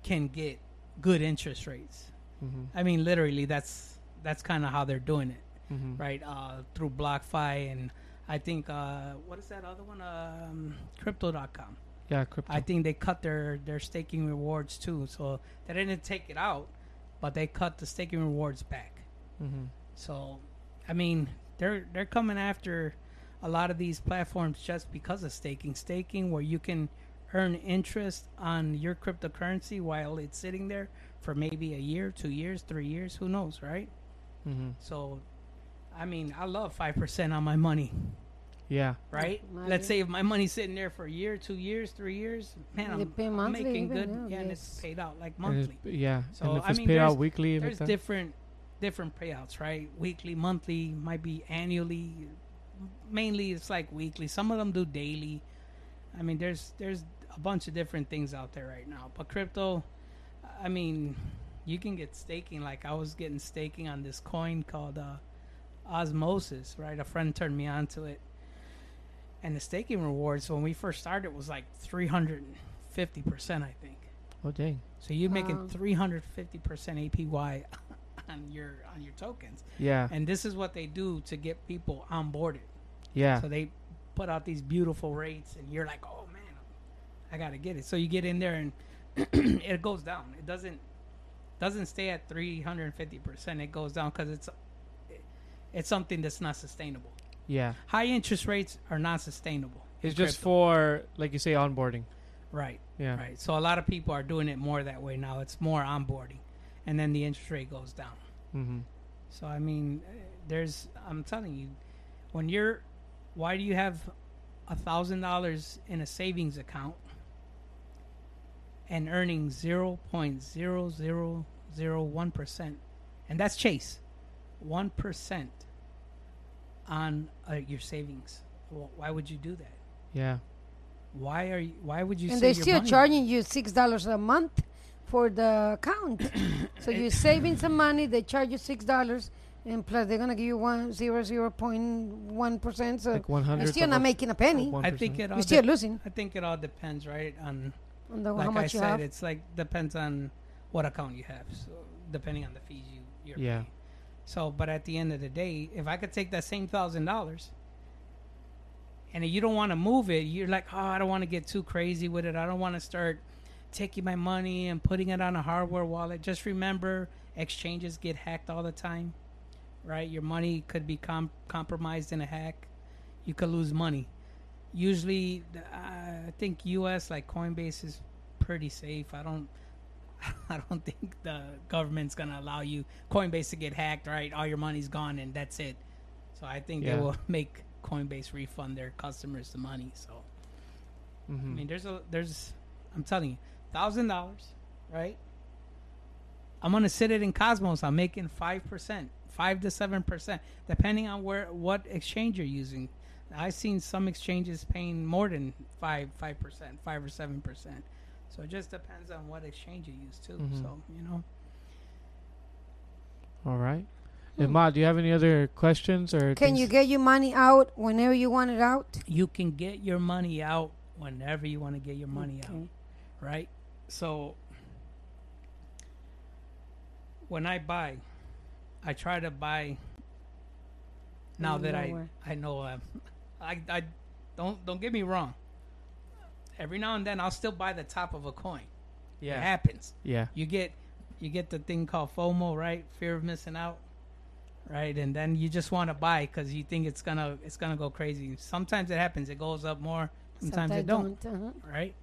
can get good interest rates. Mm-hmm. I mean, literally, that's that's kind of how they're doing it, Mm-hmm. right? Uh, through BlockFi and I think uh, what is that other one? Um, Crypto.com. Yeah, crypto. I think they cut their their staking rewards too. So they didn't take it out, but they cut the staking rewards back. mm-hmm. So, I mean, they're they're coming after a lot of these platforms just because of staking. Staking where you can earn interest on your cryptocurrency while it's sitting there for maybe a year, two years, three years, who knows, right? Mm-hmm. So, I mean, I love five percent on my money, Yeah. right? Money. Let's say if my money's sitting there for a year, two years, three years, man, I'm, pay I'm monthly making even, good. yeah, Yeah, and it's paid out like And monthly. yeah. So, and if I it's mean, paid there's- out weekly, There's different different payouts, right? Weekly, monthly, might be annually. Mainly, it's like weekly. Some of them do daily. I mean, there's there's a bunch of different things out there right now. But crypto, I mean, you can get staking. Like I was getting staking on this coin called uh, Osmosis, right? A friend turned me on to it, and the staking rewards when we first started was like three hundred and fifty percent, I think. oh dang. So you're making Wow. 350 percent APY on your on your tokens, Yeah. and this is what they do to get people onboarded. Yeah. So they put out these beautiful rates, and you're like, oh man, I gotta get it. So you get in there and it goes down. It doesn't doesn't stay at 350 percent. It goes down because it's it's something that's not sustainable. Yeah. High interest rates are not sustainable. It's just for like you say onboarding. right, Yeah. right. So a lot of people are doing it more that way now. It's more onboarding, and then the interest rate goes down. Mm-hmm. So I mean, there's. I'm telling you, when you're, why do you have a thousand dollars in a savings account and earning zero point zero zero zero one percent, and that's Chase, one percent on uh, your savings? Well, why would you do that? Yeah. Why are you? Why would you? and save they're your still money? charging you six dollars a month for the account. so you're saving some money. They charge you six dollars, and plus they're gonna give you one zero zero point one percent. So Like one hundred. you're still not making a penny. I think it all. You're still de- losing I think it all depends, right, on on the, like how much I you said, have. it's like depends on what account you have. So depending on the fees you you're Yeah. paying. So, but at the end of the day, if I could take that same thousand dollars, and you don't want to move it, you're like, oh, I don't want to get too crazy with it. I don't want to start taking my money and putting it on a hardware wallet. Just remember, exchanges get hacked all the time, right? Your money could be com- compromised in a hack. You could lose money. Usually, the- I think U.S. like Coinbase is pretty safe. I don't. I don't think the government's gonna allow you Coinbase to get hacked, right? All your money's gone and that's it. So I think Yeah. they will make Coinbase refund their customers the money. So Mm-hmm. I mean, there's a there's I'm telling you, thousand dollars, right? I'm gonna sit it in Cosmos. I'm making five percent, five to seven percent, depending on where what exchange you're using. I've seen some exchanges paying more than five five percent, five or seven percent. So it just depends on what exchange you use too. Mhm. So you know, All right. Hmm. Emma, do you have any other questions or? Can you get your money out whenever you want it out? you can get your money out whenever you want to get your money out. Right? So when I buy, I try to buy. Now that I. I know um, I I don't don't get me wrong. Every now and then I'll still buy the top of a coin. Yeah. It happens. Yeah. You get you get the thing called FOMO, right? Fear of missing out, right? And then you just want to buy because you think it's gonna it's gonna go crazy. Sometimes it happens. It goes up more. Sometimes, it don't Uh-huh. right?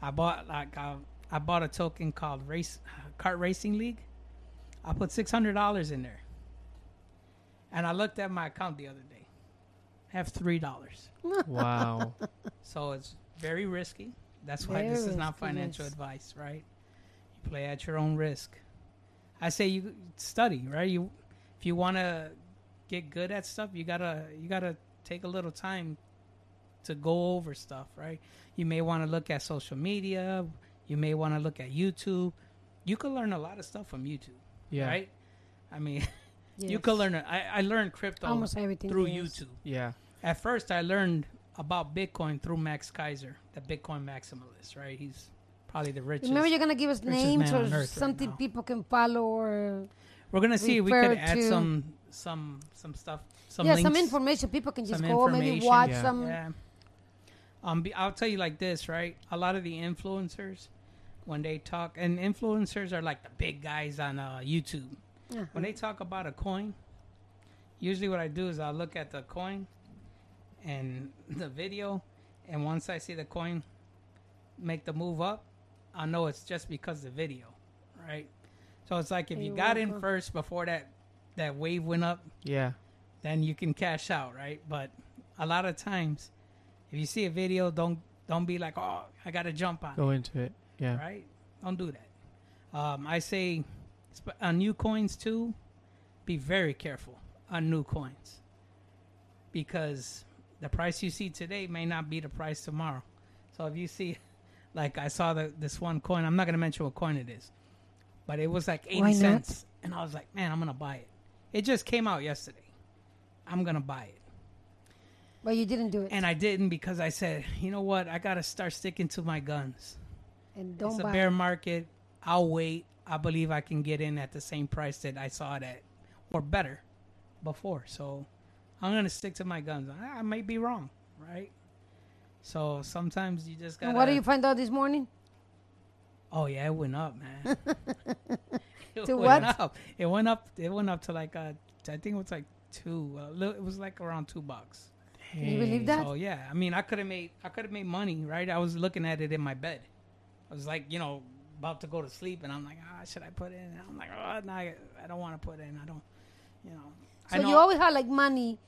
I bought like uh, I bought a token called Race Kart Racing League. I put six hundred dollars in there, and I looked at my account the other day. I have three dollars, Wow. so it's very risky. That's why Very this is not financial yes. advice, right? You play at your own risk. I say you study, right? You if you want to get good at stuff, you gotta you gotta take a little time to go over stuff, right? You may want to look at social media. You may want to look at YouTube. You could learn a lot of stuff from YouTube, Yeah. right? I mean, you Yes. could learn. it. I, I learned crypto almost everything through yes. YouTube. Yeah. At first, I learned about Bitcoin through Max Keiser, the Bitcoin maximalist, right? He's probably the richest. Remember, you're gonna give us names or earth right something people can follow or We're gonna see if we could add some some some stuff. Some yeah, links. some information people can just go maybe watch yeah. some. Yeah. Um, be, I'll tell you like this, right? A lot of the influencers, when they talk, and influencers are like the big guys on uh, YouTube. Uh-huh. When they talk about a coin, usually what I do is I'll look at the coin and the video, and once I see the coin make the move up, I know it's just because of the video, right? So it's like if you You're got in welcome. first before that that wave went up, Yeah. then you can cash out, right? But a lot of times, if you see a video, don't don't be like, oh, I got to jump on, Go into it. it, Yeah. right? Don't do that. Um, I say sp- on new coins too, be very careful on new coins because the price you see today may not be the price tomorrow. So if you see, like I saw the, this one coin, I'm not gonna mention what coin it is, but it was like 80 cents, and I was like, man, I'm gonna buy it. It just came out yesterday. I'm gonna buy it. But you didn't do it, And I didn't because I said, you know what? I got to start sticking to my guns. and don't it's a buy. bear market. I'll wait. I believe I can get in at the same price that I saw it at or better before. So I'm to stick to my guns. I, I may be wrong, right? So sometimes you just got. What do you find out this morning? Oh yeah, it went up, man. it To went what? Up. It went up. It went up to like uh, I think it was like two. Uh, li- it was like around two bucks. Can you believe that? So yeah, I mean, I could have made I could have made money, right? I was looking at it in my bed. I was like, you know, about to go to sleep, and I'm like, ah, should I put in? And I'm like, oh, no, I, I don't want to put in. I don't, you know. So know you always have like money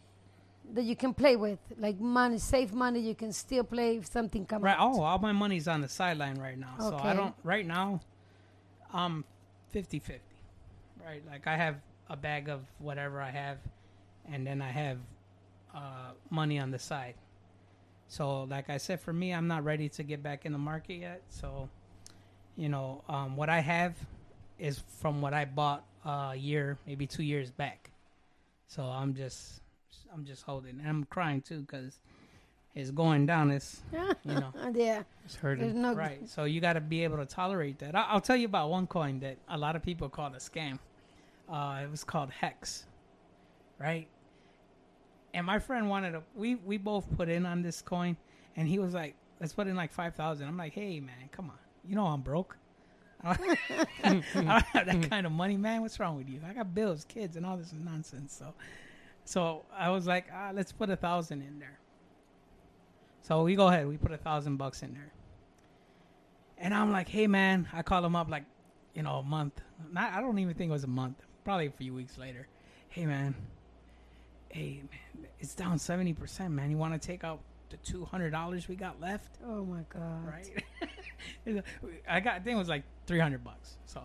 that you can play with, like money, save money. You can still play if something comes. Right. Oh, all my money's on the sideline right now. okay. So I don't. Right now, I'm 50-50. Right. Like I have a bag of whatever I have, and then I have uh, money on the side. So, like I said, for me, I'm not ready to get back in the market yet. So, you know, um, what I have is from what I bought a year, maybe two years back. So I'm just, I'm just holding. And I'm crying too because it's going down. It's you know. yeah. It's hurting. no. Right. So you got to be able to tolerate that. I- I'll tell you about one coin that a lot of people call a scam. Uh, it was called Hex. Right. And my friend wanted to. We we both put in on this coin, and he was like, "Let's put in like five thousand. I'm like, "Hey man, come on. You know I'm broke. I don't have that kind of money, man. What's wrong with you? I got bills, kids, and all this nonsense. So, so I was like, ah, let's put a thousand in there. So we go ahead. We put a thousand bucks in there. And I'm like, hey man, I call him up like, you know, a month. Not, I don't even think it was a month. Probably a few weeks later. Hey man, hey man, it's down seventy percent, man. You want to take out the two hundred dollars we got left? Oh my God. right? I got I think it was like three hundred bucks. So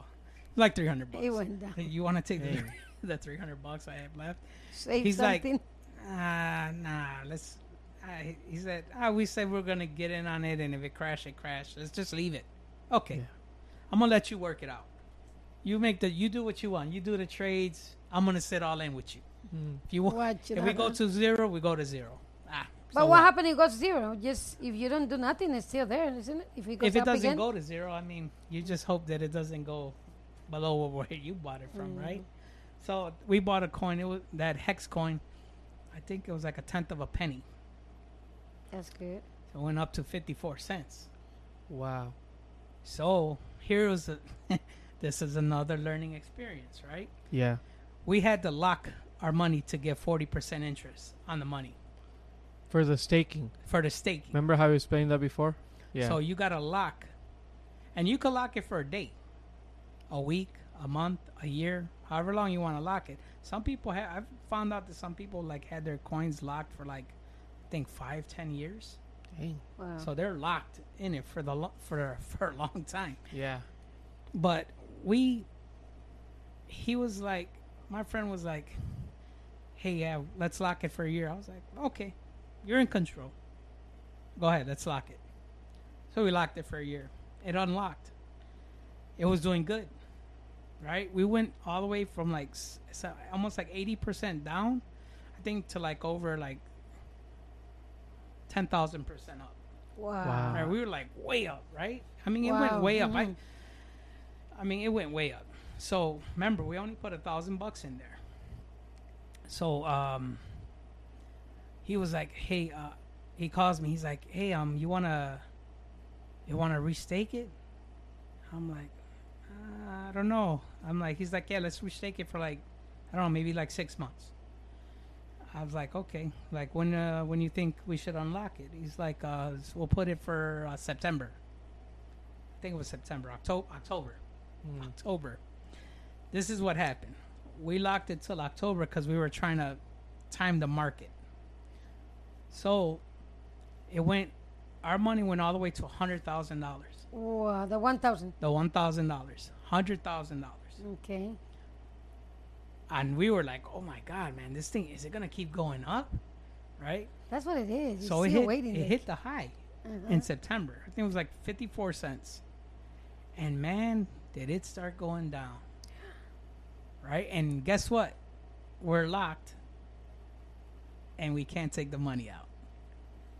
like three hundred bucks. It went down. You want to take the, Dang. the three hundred bucks I have left? Save He's like- something. Ah, nah. Let's. Uh, he- he said, ah, we said we're gonna get in on it, and if it crash, it crash. Let's just leave it. Okay, Yeah. I'm gonna let you work it out. You make the, you do what you want. You do the trades. I'm gonna sit all in with you. Mm. If you want, Watch it if we go to zero, we go to zero. Ah, But so what happened? It goes zero. Just if you don't do nothing, it's still there, isn't it? If it goes if it up doesn't again, go to zero, I mean, you just hope that it doesn't go below where you bought it from, Mm. right? So we bought a coin. It was that hex coin. I think it was like a tenth of a penny. that's good. So it went up to fifty-four cents. Wow. So here was a. this is another learning experience, right? Yeah. We had to lock our money to get forty percent interest on the money For the staking. for the staking. Remember how we explained that before? Yeah. So you got to lock, and you can lock it for a date, a week, a month, a year, however long you want to lock it. Some people have. I've found out that some people like had their coins locked for like, I think five, ten years. Dang. Wow. So they're locked in it for the lo- for for a long time. Yeah. But we, he was like, my friend was like, hey, yeah, let's lock it for a year. I was like, okay, you're in control. Go ahead, let's lock it. So we locked it for a year. It unlocked. It was doing good, right? We went all the way from like so almost like eighty percent down, I think, to like over like ten thousand percent up. wow. Wow. Right? We were like way up, right? I mean, it Wow. went way up. I, Mhm. I mean, it went way up. So remember, we only put a thousand bucks in there. So um, he was like, "Hey," uh, he calls me. He's like, "Hey, um, you wanna, you wanna restake it?" I'm like, uh, "I don't know." I'm like, he's like, "Yeah, let's restake it for like, I don't know, maybe like six months." I was like, "Okay." Like when, uh, when you think we should unlock it? He's like, uh, "We'll put it for uh, September." I think it was September, October, October. Mm. October. This is what happened. We locked it till October because we were trying to time the market. So it went. Our money went all the way to hundred thousand dollars. Wow. The one thousand. The one thousand dollars, hundred thousand dollars, Okay. and we were like, "Oh my god, man! This thing is it gonna keep going up?" Right? That's what it is. So it hit. waiting. It hit the high Uh-huh. in September. I think it was like fifty-four cents. And man, did it start going down. Right? And guess what? We're locked. And we can't take the money out.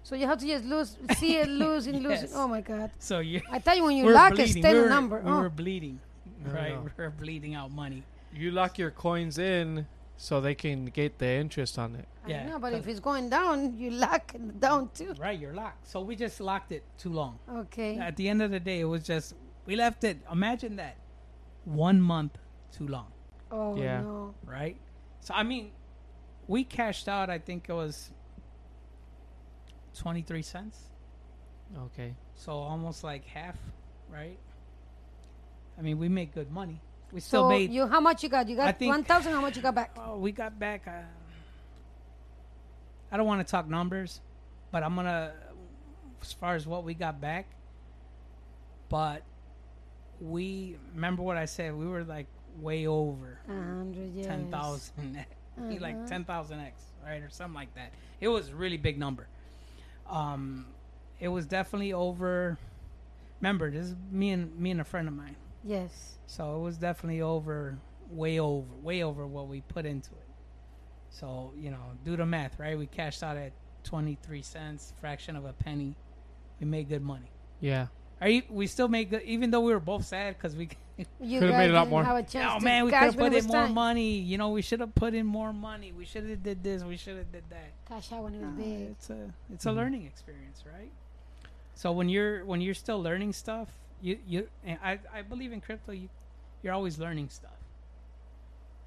So you have to just lose, see it losing, losing. Yes. Oh my God! So you I tell you, when you lock it, stay the number. We oh. were bleeding. No, right? no. We're bleeding out money. You lock your coins in so they can get the interest on it. I Yeah, know, but but- if it's going down, you lock it down too. Right, you're locked. So we just locked it too long. Okay. At the end of the day, it was just we left it. Imagine that, one month too long, oh Yeah. no. right? So I mean, we cashed out. I think it was twenty three cents. Okay. So almost like half, right? I mean, we make good money. We still So made. you how much you got? You got one thousand. How much you got back? Oh, we got back. Uh, I don't want to talk numbers, but I'm gonna, as far as what we got back. But we remember what I said. We were like way over ten thousand, like Uh-huh. ten thousand x, right, or something like that. It was a really big number. Um, it was definitely over. Remember, this is me and me and a friend of mine. Yes. So it was definitely over, way over, way over what we put into it. So you know, do the math, right? We cashed out at twenty three cents, fraction of a penny. We made good money. Yeah. Are you, we still made good, even though we were both sad because we. You Could've made a lot more. Have a chance oh to man, we could have put in more time. money. You know, we should have put in more money. We should have did this. We should have did that. Cash out when it was No, big. it's a it's Mhm. a learning experience, right? So when you're when you're still learning stuff, you you and I I believe in crypto. You you're always learning stuff,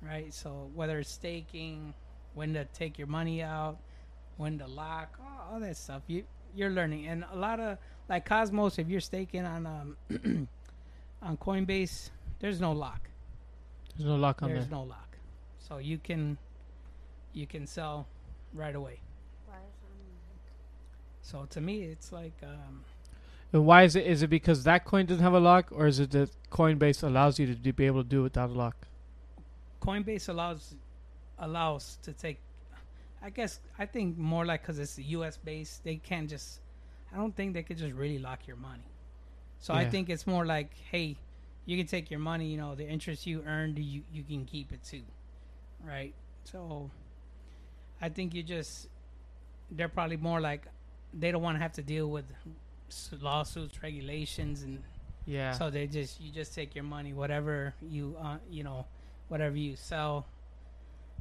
right? So whether it's staking, when to take your money out, when to lock, all, all that stuff. You you're learning, and a lot of like Cosmos. If you're staking on um on Coinbase, there's no lock. There's no lock on there. There's there. no lock, so you can you can sell right away. So to me, it's like um, And why is it? Is it because that coin doesn't have a lock, or is it that Coinbase allows you to do, be able to do it without a lock? Coinbase allows allows to take. I guess I think more like because it's U.S. based, they can't just. I don't think they could just really lock your money. So I think it's more like, hey, you can take your money. You know, the interest you earned, you you can keep it too, right? So, I think you just. They're probably more like, they don't want to have to deal with lawsuits, regulations, and Yeah. so they just you just take your money, whatever you uh, you know, whatever you sell,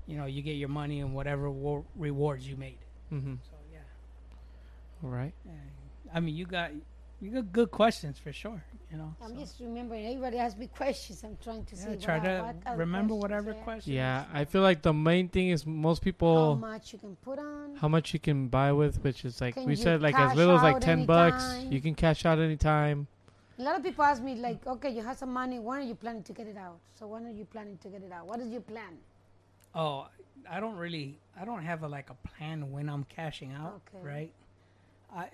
you know, you get your money and whatever war- rewards you made. mm-hmm. So yeah, All right. yeah. I mean you got you got good questions for sure. You know, I'm so, just remembering. Everybody asks me questions. I'm trying to see. yeah, what try I- to what remember questions whatever there. questions. Yeah, I feel like the main thing is most people How much you can put on? how much you can buy with, which is like Can we said, like as little as like out ten bucks. You can cash out anytime. A lot of people ask me like, okay, you have some money. When are you planning to get it out? So when are you planning to get it out? What is your plan? Oh, I don't really I don't have a like a plan when I'm cashing out, Okay. right? I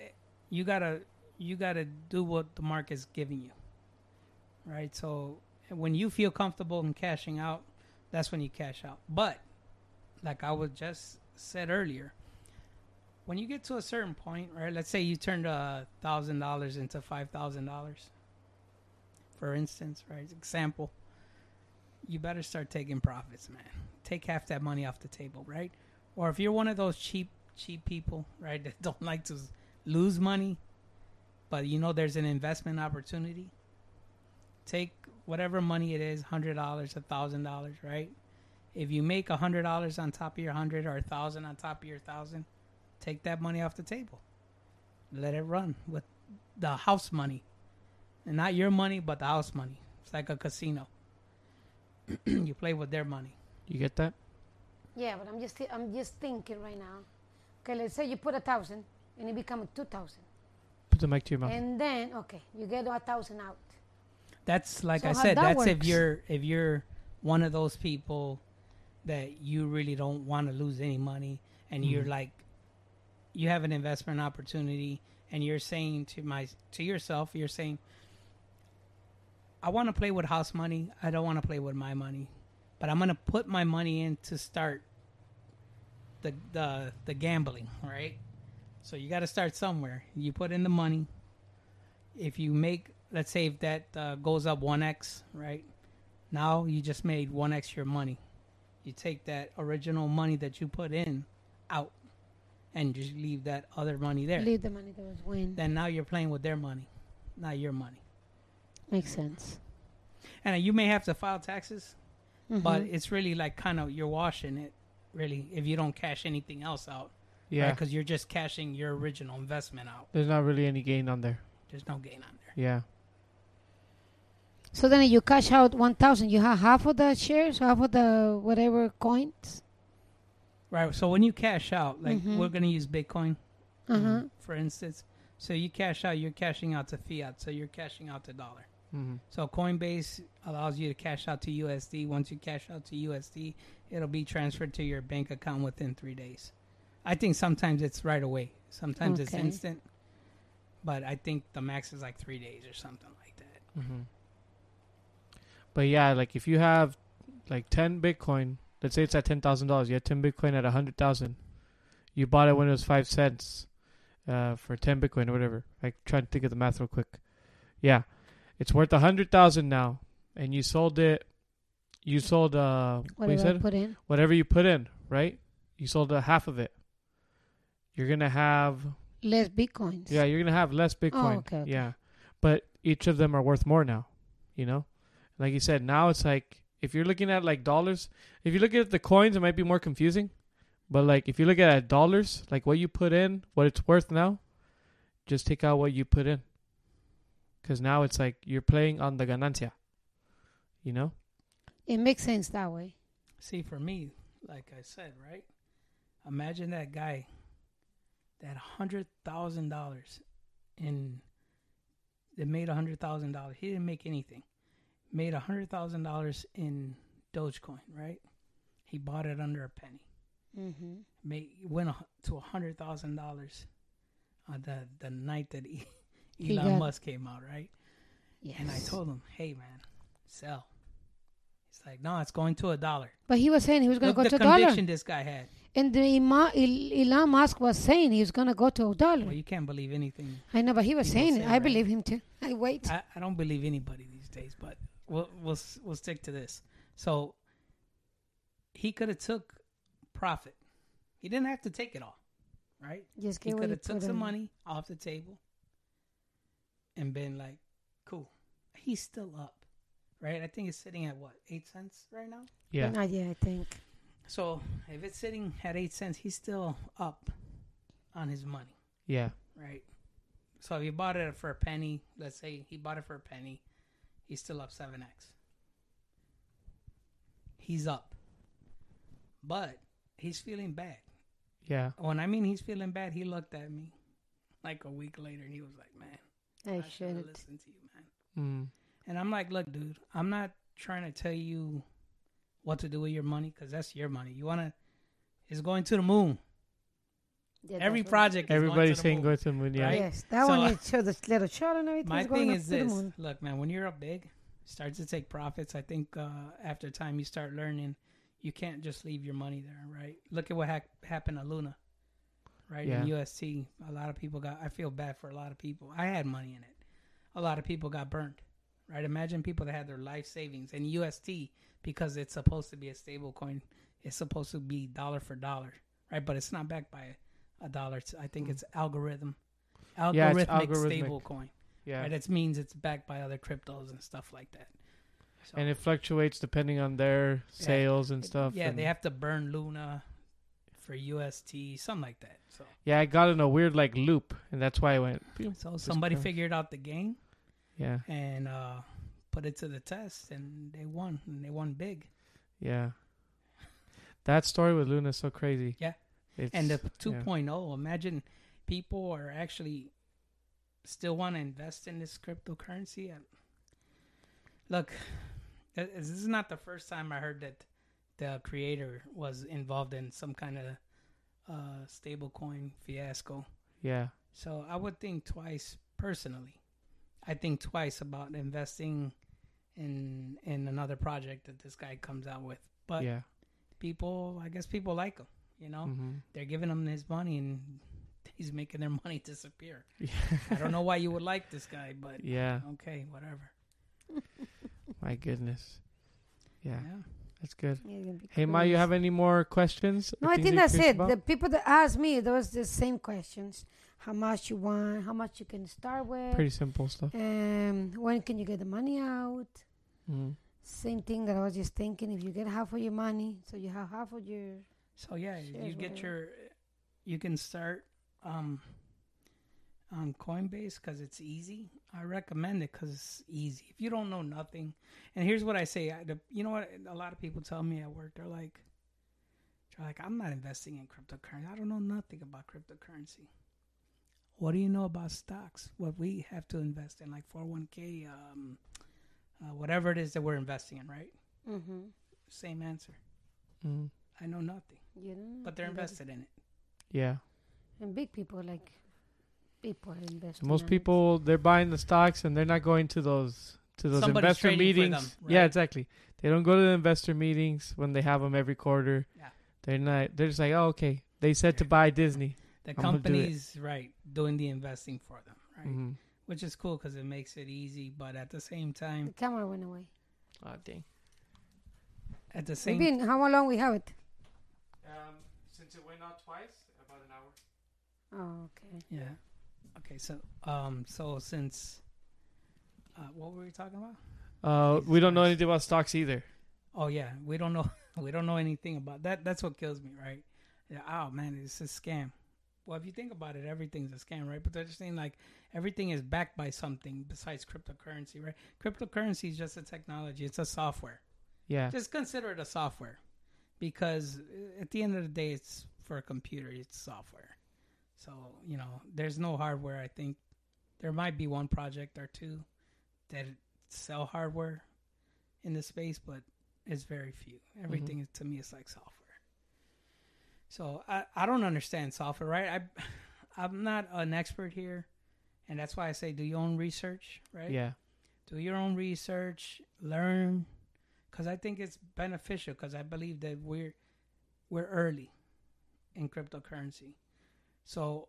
you gotta you gotta do what the market's giving you, right? So when you feel comfortable in cashing out, that's when you cash out. But like I was just said earlier, when you get to a certain point, right? Let's say you turned a thousand dollars into five thousand dollars, for instance, right? Example. You better start taking profits, man. Take half that money off the table, right? Or if you're one of those cheap, cheap people, right, that don't like to lose money, but you know there's an investment opportunity, take whatever money it is, hundred dollars, a thousand dollars, right? If you make a hundred dollars on top of your hundred or a thousand on top of your thousand, take that money off the table. Let it run with the house money, and not your money, but the house money. It's like a casino. you play with their money. You get that? Yeah, but I'm just thi- I'm just thinking right now. Okay, let's say you put a thousand and it becomes two thousand, Put the mic to your mouth. and then okay, you get a thousand out. That's like So I said. that That's if you're if you're one of those people that you really don't want to lose any money, and you're Mhm. like, you have an investment opportunity, and you're saying to my to yourself, you're saying, I want to play with house money. I don't want to play with my money, but I'm gonna put my money in to start the the the gambling, right? So you got to start somewhere. You put in the money. If you make, let's say, if that uh, goes up one x, right? Now you just made one x your money. You take that original money that you put in out, and just leave that other money there. Leave the money that was win. Then now you're playing with their money, not your money. Makes sense. And you may have to file taxes. but Mhm. it's really like kind of you're washing it. Really, if you don't cash anything else out, Yeah. because you're just cashing your original investment out. There's not really any gain on there. There's no gain on there. Yeah. So then you cash out 1,000. You have half of the shares, half of the whatever coins. Right. So when you cash out, like Mhm. we're gonna use Bitcoin, Uh huh. Mm-hmm. for instance. So you cash out, you're cashing out to fiat. So you're cashing out to dollar. hmm So Coinbase allows you to cash out to USD. Once you cash out to USD, it'll be transferred to your bank account within three days. I think sometimes it's right away. Sometimes it's instant. But I think the max is like three days or something like that. hmm But yeah, like if you have like ten Bitcoin, let's say it's at ten thousand dollars, you had ten Bitcoin at a hundred thousand. You bought it when it was five cents, uh, for ten Bitcoin or whatever. I trying to think of the math real quick. Yeah, it's worth a hundred thousand now, and you sold it. You sold uh, what you Whatever I said? put in. Whatever you put in, right? You sold a half of it. You're gonna have Less bitcoins. yeah, you're gonna have less oh, Bitcoin. Oh, okay, okay. Yeah, but each of them are worth more now. You know, like you said, now it's like if you're looking at like dollars, if you look at the coins, it might be more confusing. But like if you look at dollars, like what you put in, what it's worth now, just take out what you put in. Because now it's like you're playing on the ganancia. You know? It makes sense that way. See, for me, like I said, right? Imagine that guy, that hundred thousand dollars, in that made a hundred thousand dollars. He didn't make anything. Made a hundred thousand dollars in Dogecoin, right? He bought it under a penny. Mm-hmm. Made went to a hundred thousand dollars, on the the night that He Elon got- Musk came out, right? Yes. And I told him, "Hey, man, sell." He's like, "No, it's going to a dollar." But he was saying he was going to go the to a dollar. conviction this guy had. And the Ima- El- Elon Musk was saying he was going to go to a dollar. Well, you can't believe anything. I know, but he was People saying say, it. I right? believe him too. I wait. I, I don't believe anybody these days, but we'll we'll we'll stick to this. So he could have took profit. He didn't have to take it all, right? Just He could have took some in. money off the table and been like, "Cool." He's still up, right? I think it's sitting at what eight cents right now. Yeah. But not yet, I think. So if it's sitting at eight cents, he's still up on his money. Yeah. right? So if you bought it for a penny, let's say he bought it for a penny, he's still up seven x. He's up, but he's feeling bad. Yeah. When I mean he's feeling bad, he looked at me like a week later and he was like, "Man, I I should have shouldn't. listened to you, man." Mm. And I'm like, "Look, dude, I'm not trying to tell you what to do with your money because that's your money. You wanna, it's going to the moon. Yeah, Every project, is going Everybody's to the saying moon. go to the moon. Yeah. Right? Yes, that So- one is show the little child and everything. My is thing up is this: look, man, when you're up big, start to take profits. I think uh, after time you start learning, you can't just leave your money there, right? Look at what hap happened to Luna, right? In Yeah. UST, a lot of people got. I feel bad for a lot of people. I had money in it. A lot of people got burnt, right? Imagine people that had their life savings in UST because it's supposed to be a stable coin. It's supposed to be dollar for dollar, right? But it's not backed by a dollar. It's, I think hmm. it's algorithm, algorithmic, Yeah, it's algorithmic. stable coin. Yeah. Right, it means it's backed by other cryptos and stuff like that. So, and it fluctuates depending on their Yeah. sales and stuff. Yeah, and- they have to burn Luna for UST, something like that. So, Yeah, I got in a weird like loop, and that's why I went. so somebody figured out the game Yeah, and uh, put it to the test, and they won, and they won big. yeah. That story with Luna is so crazy. Yeah. It's, And the 2.0, yeah. 2.0, imagine people are actually still want to invest in this cryptocurrency. And look, this is not the first time I heard that the creator was involved in some kind of uh, stablecoin fiasco. Yeah, So I would think twice personally. I think twice about investing in in another project that this guy comes out with. But yeah. people, I guess people like him. You know, hmm they're giving him his money and he's making their money disappear. Yeah. I don't know why you would like this guy, but yeah. okay, whatever. My goodness. Yeah, Yeah. that's good. Yeah, you're gonna be Hey, Ma, you have any more questions? No, I think that's it. about? The people that asked me, those the same questions. How much you want? How much you can start with? Pretty simple stuff. Um, when can you get the money out? hmm Same thing that I was just thinking. If you get half of your money, so you have half of your. So yeah, you get whatever. your, you can start um, on Coinbase because it's easy. I recommend it because it's easy. If you don't know nothing, and here's what I say, I, the, you know what? A lot of people tell me at work, they're like, they're like, I'm not investing in cryptocurrency. I don't know nothing about cryptocurrency. What do you know about stocks? What we have to invest in, like 401k, um, uh, whatever it is that we're investing in, right? Mm-hmm. Same answer. Mm. I know nothing, You know, but they're invested in it. Yeah. And big people like people are investing. So most on it. people they're buying the stocks and they're not going to those to those Somebody's investor meetings. them, Yeah, exactly. They don't go to the investor meetings when they have them every quarter. Yeah. They're not. They're just like, oh, okay. They said to buy Disney. The I'm gonna do company's right doing the investing for them, right? Mhm. Which is cool because it makes it easy, but at the same time, The camera went away. Oh, dang. at the We've same been, how long we have it? Um, since it went out twice, about an hour. Oh, okay. yeah. Okay, so um, so since uh, what were we talking about? Uh, Jesus we don't know anything about stocks either. Oh yeah, we don't know. we don't know anything about that. That's what kills me, right? Yeah, oh man, it's a scam. Well, if you think about it, everything's a scam, right? But they're just saying like everything is backed by something besides cryptocurrency, right? Cryptocurrency is just a technology. It's a software. Yeah. Just consider it a software, because uh, at the end of the day, it's for a computer. It's software. So you know, there's no hardware. I think there might be one project or two that sell hardware in the space, but it's very few. Everything is to me is like software. So I, I don't understand software, right? I I'm not an expert here, and that's why I say do your own research, right? Yeah. do your own research, learn, because I think it's beneficial. Because I believe that we're we're early in cryptocurrency, so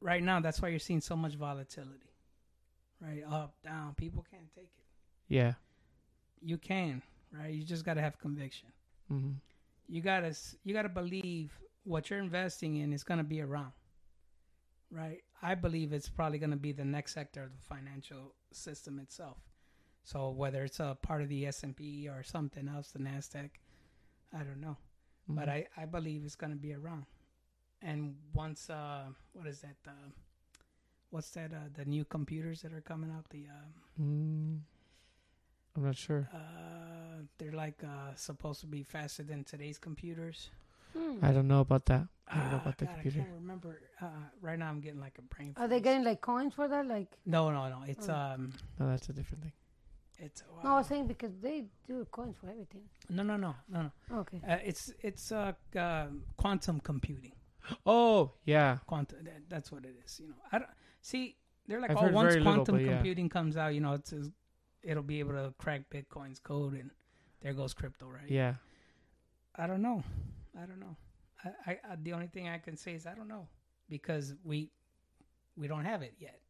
right now that's why you're seeing so much volatility, right? Up, down. People can't take it. Yeah. You can, right? You just gotta have conviction. hmm You gotta you gotta believe what you're investing in is gonna be around, right? I believe it's probably gonna be the next sector of the financial system itself. So whether it's a part of the S and P or something else, the Nasdaq, I don't know, but I I believe it's gonna be around. And once uh, what is that? Uh, what's that? Uh, the new computers that are coming out. The um, Mm, I'm not sure. uh, they're like uh, supposed to be faster than today's computers. Hmm. I don't know about that. I don't know Ah, about the God, computer. I can't remember. Uh, right now, I'm getting like a brain. Are they getting like coins for that? Like, No, no, no. It's Oh. um, No, that's a different thing. it's no, I was saying because they do coins for everything. no, no, no, no, no. Okay. Uh, it's it's uh, uh, quantum computing. Oh, yeah. Quantum. That, that's what it is. You know, I don't see. They're like, I've oh, heard once very little, quantum but yeah. computing comes out, you know, it's it'll be able to crack Bitcoin's code, and there goes crypto, right? Yeah. I don't know. I don't know. I, I, I the only thing I can say is I don't know because we we don't have it yet,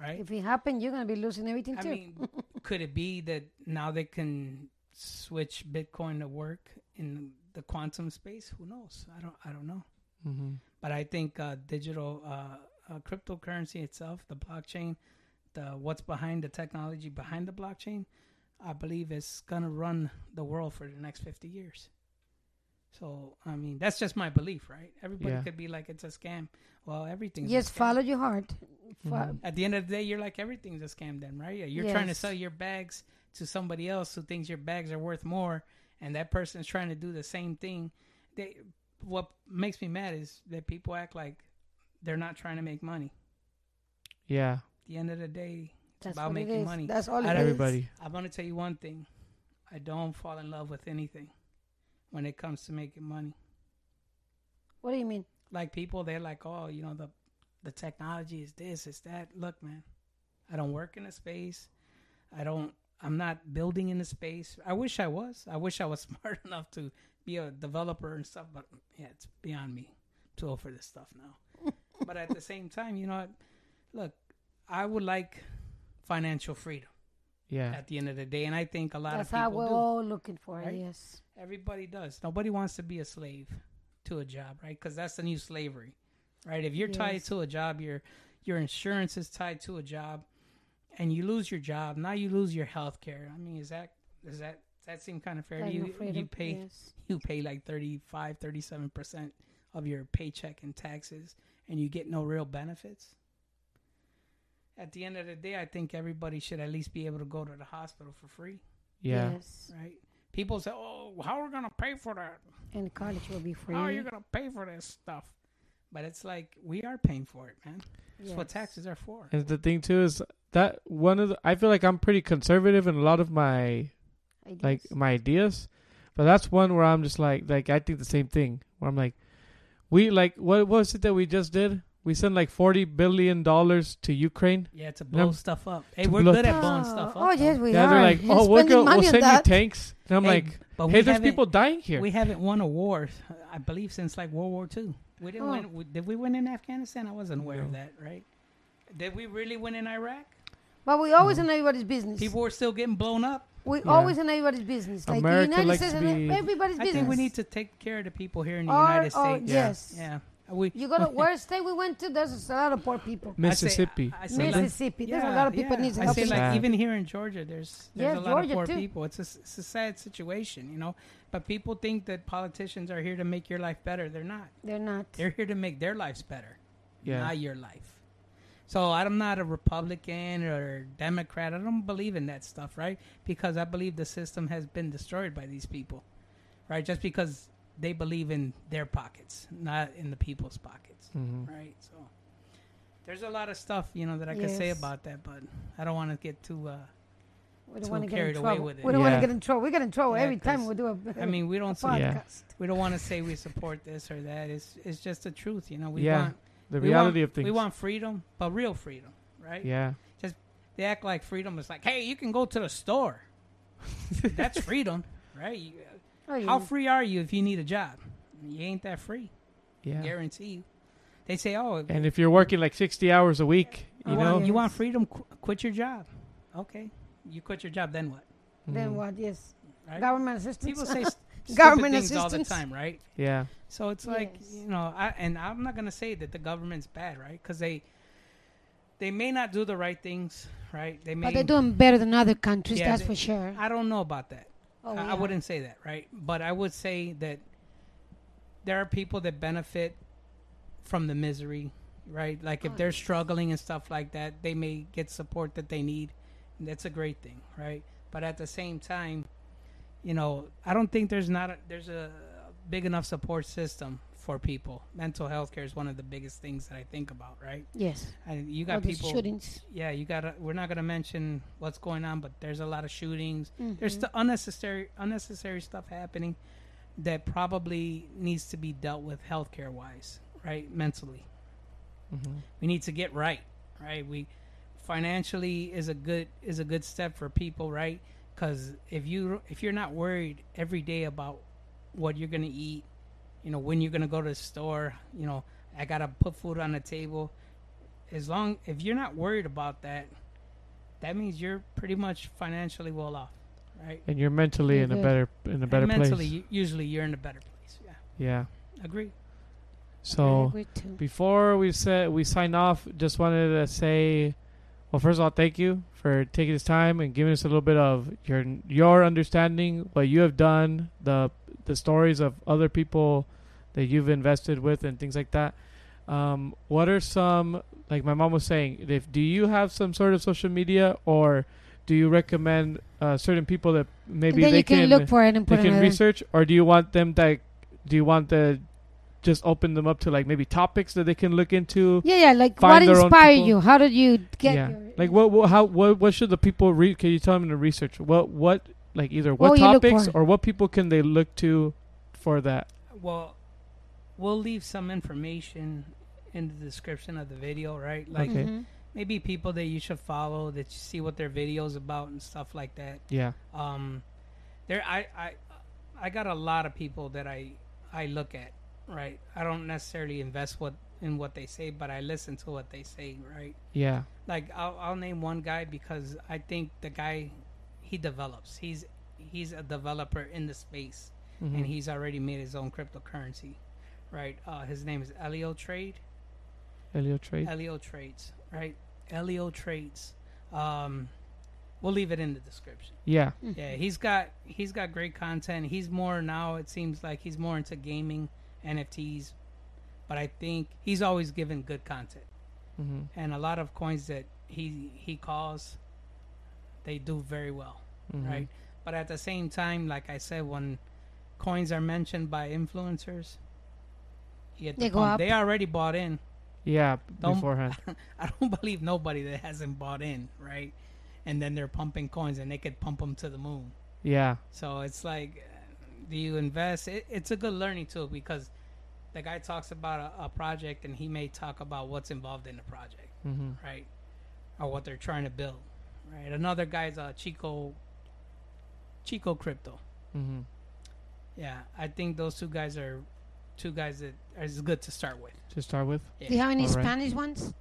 right? If it happens, you're gonna be losing everything I too. mean, could it be that now they can switch Bitcoin to work in the quantum space? Who knows? I don't. I don't know. hmm But I think uh, digital uh, uh, cryptocurrency itself, the blockchain, the what's behind the technology behind the blockchain, I believe is gonna run the world for the next fifty years. So I mean, that's just my belief, right? Everybody Yeah. could be like it's a scam. Well, everything's Just a scam. follow your heart. Fo- Mhm. At the end of the day, you're like everything's a scam, then, right? You're trying to sell your bags to somebody else who thinks your bags are worth more, and that person's trying to do the same thing. They, what makes me mad is that people act like they're not trying to make money. Yeah. At the end of the day, That's about what it making money. That's all it I is. Everybody. I'm gonna tell you one thing: I don't fall in love with anything when it comes to making money. What do you mean? Like people, they're like, "Oh, you know the the technology is this, is that." Look, man, I don't work in a space. I don't. I'm not building in a space. I wish I was. I wish I was smart enough to be a developer and stuff. But yeah, it's beyond me. to offer this stuff now. but at the same time, you know, what? look, I would like financial freedom Yeah. at the end of the day, and I think a lot That's of how people we're do. all looking for. right? it, Yes. Everybody does. Nobody wants to be a slave to a job, right? Because that's the new slavery, right? If you're tied to a job, your your insurance is tied to a job, and you lose your job. Now you lose your health care. I mean, is that is that Does that seem kind of fair Like to you? freedom, You pay yes. you pay like 35, 37 percent of your paycheck in taxes, and you get no real benefits. At the end of the day, I think everybody should at least be able to go to the hospital for free, Yeah. Yes. right? People say, "Oh, how are we gonna pay for that? And college will be free. How are you gonna pay for this stuff?" But it's like we are paying for it, man. That's what taxes are for. And the thing too is that one of the, I feel like I'm pretty conservative in a lot of my Ideas. like my ideas, but that's one where I'm just like like I think the same thing. Where I'm like, we like what, what was it that we just did? We send like forty billion dollars to Ukraine. Yeah, to No. blow stuff up. Hey, To we're blow- good at ah, blowing stuff up. Oh though. yes, we yeah, are. they're like, You're oh, we're spending gonna we'll money on send you tanks. And I'm Hey, like, but hey, we there's haven't- people dying here. We haven't won a war, I believe, since like World War II. We didn't Oh. win. we- Did we win in Afghanistan? I wasn't aware of No. that. Right? Did we really win in Iraq? But we always No. in everybody's business. People were still getting blown up. we Yeah. always in everybody's business. Like America the United likes States, to be- everybody's I business. think we need to take care of the people here in the Or- United or- States. Yeah. Yes. Yeah. We. You go to where state we went to? There's a lot of poor people. Mississippi. I say, I say like- Mississippi. There's a lot of people yeah. needs I help. say like Sad. even here in Georgia, there's there's Yes, a lot Georgia of poor too. people. It's a, s- it's a sad situation, you know. But people think that politicians are here to make your life better. They're not. They're not. They're here to make their lives better. Yeah. not your life. So I'm not a Republican or Democrat. I don't believe in that stuff, right? Because I believe the system has been destroyed by these people, right? Just because they believe in their pockets, not in the people's pockets, Mhm. right? So there's a lot of stuff, you know, that I could say about that, but I don't want to get too. Uh, We don't want to get in carried away trouble. with it. We don't want to get in trouble. We get in trouble Yeah, every time we do a. I mean, we a don't say, Yeah. we don't want to say we support this or that. It's it's just the truth, you know. We Yeah, want The reality want, of things. We want freedom, but real freedom, right? yeah. Just they act like freedom is like, hey, you can go to the store. That's freedom, right? You, Oh, yeah. how free are you if you need a job? You ain't that free. Yeah. Guarantee you. They say, oh, And if you're working like 60 hours a week, you you, know, want, you want freedom, qu- quit your job. Okay. You quit your job, then what? Then what? Yes. Right? Government assistance. People say st- Government things all the time, right? Yeah. So it's like Yes. you know, I, and I'm not gonna say that the government's bad, right? Because they they may not do the right things, right? They may. But they're doing better than other countries. Yeah, that's they- for sure. I don't know about that. Oh, I, I wouldn't say that, right? But I would say that there are people that benefit from the misery, right? Like if Oh, they're struggling and stuff like that, they may get support that they need. And that's a great thing, right? But at the same time, you know, I don't think there's not a, there's a big enough support system for people. Mental health care is one of the biggest things that I think about, right? Yes. And you got these people shootings. yeah, you got to we're not going to mention what's going on, but there's a lot of shootings. There's Mhm. st- unnecessary unnecessary stuff happening that probably needs to be dealt with healthcare wise, right? Mentally. Mhm. We need to get right, right? We financially is a good is a good step for people, right? Cuz if you if you're not worried every day about what you're going to eat, you know, when you're going to go to the store, you know, I got to put food on the table. As long if you're not worried about that, that means you're pretty much financially well off, right? And you're mentally You're in a mm-hmm. better in a better and mentally, place. usually you're in a better place. Yeah, Yeah. agree. So agree before we said we sign off, just wanted to say, well, first of all, thank you for taking this time and giving us a little bit of your your understanding, what you have done, the the stories of other people that you've invested with, and things like that. Um, what are some like my mom was saying? If do you have some sort of social media, or do you recommend uh, certain people that maybe then they you can, look for it and they put it can research, or do you want them that? Do you want the just open them up to like maybe topics that they can look into? Yeah, yeah. Like what their inspired you? How did you get? yeah. Your, Like what, what? How? What? What should the people read? Can you tell them to research? What? What? Like either What what will you look topics or what people can they look to for that? Well, we'll leave some information in the description of the video, right? Like Okay. Mhm. maybe people that you should follow that you see what their videos about and stuff like that. Yeah. Um, there, I, I, I got a lot of people that I, I look at, right? I don't necessarily invest what in what they say, but I listen to what they say, right? Yeah. Like I'll, I'll name one guy because I think the guy, he develops. He's, he's a developer in the space, Mhm. and he's already made his own cryptocurrency, right? Uh, his name is EllioTrade. Elio Trade. EllioTrades, right? EllioTrades. Um, we'll leave it in the description. Yeah. Yeah, he's got he's got great content. He's more now. It seems like he's more into gaming, NFTs, but I think he's always given good content. Mm-hmm. And a lot of coins that he he calls, they do very well, Mm-hmm. right? But at the same time, like I said, when coins are mentioned by influencers, you get the They go pump. up. They already bought in. Yeah. Don't- beforehand. I don't believe nobody that hasn't bought in, right? And then they're pumping coins, and they could pump them to the moon. Yeah. So it's like, do you invest? It, it's a good learning tool because the guy talks about a, a project, and he may talk about what's involved in the project, Mm-hmm. right, or what they're trying to build, right. Another guy's uh, Chico, Chico Crypto. Mm-hmm. Yeah, I think those two guys are two guys that is good to start with. To start with. Do you have any All right. Spanish ones?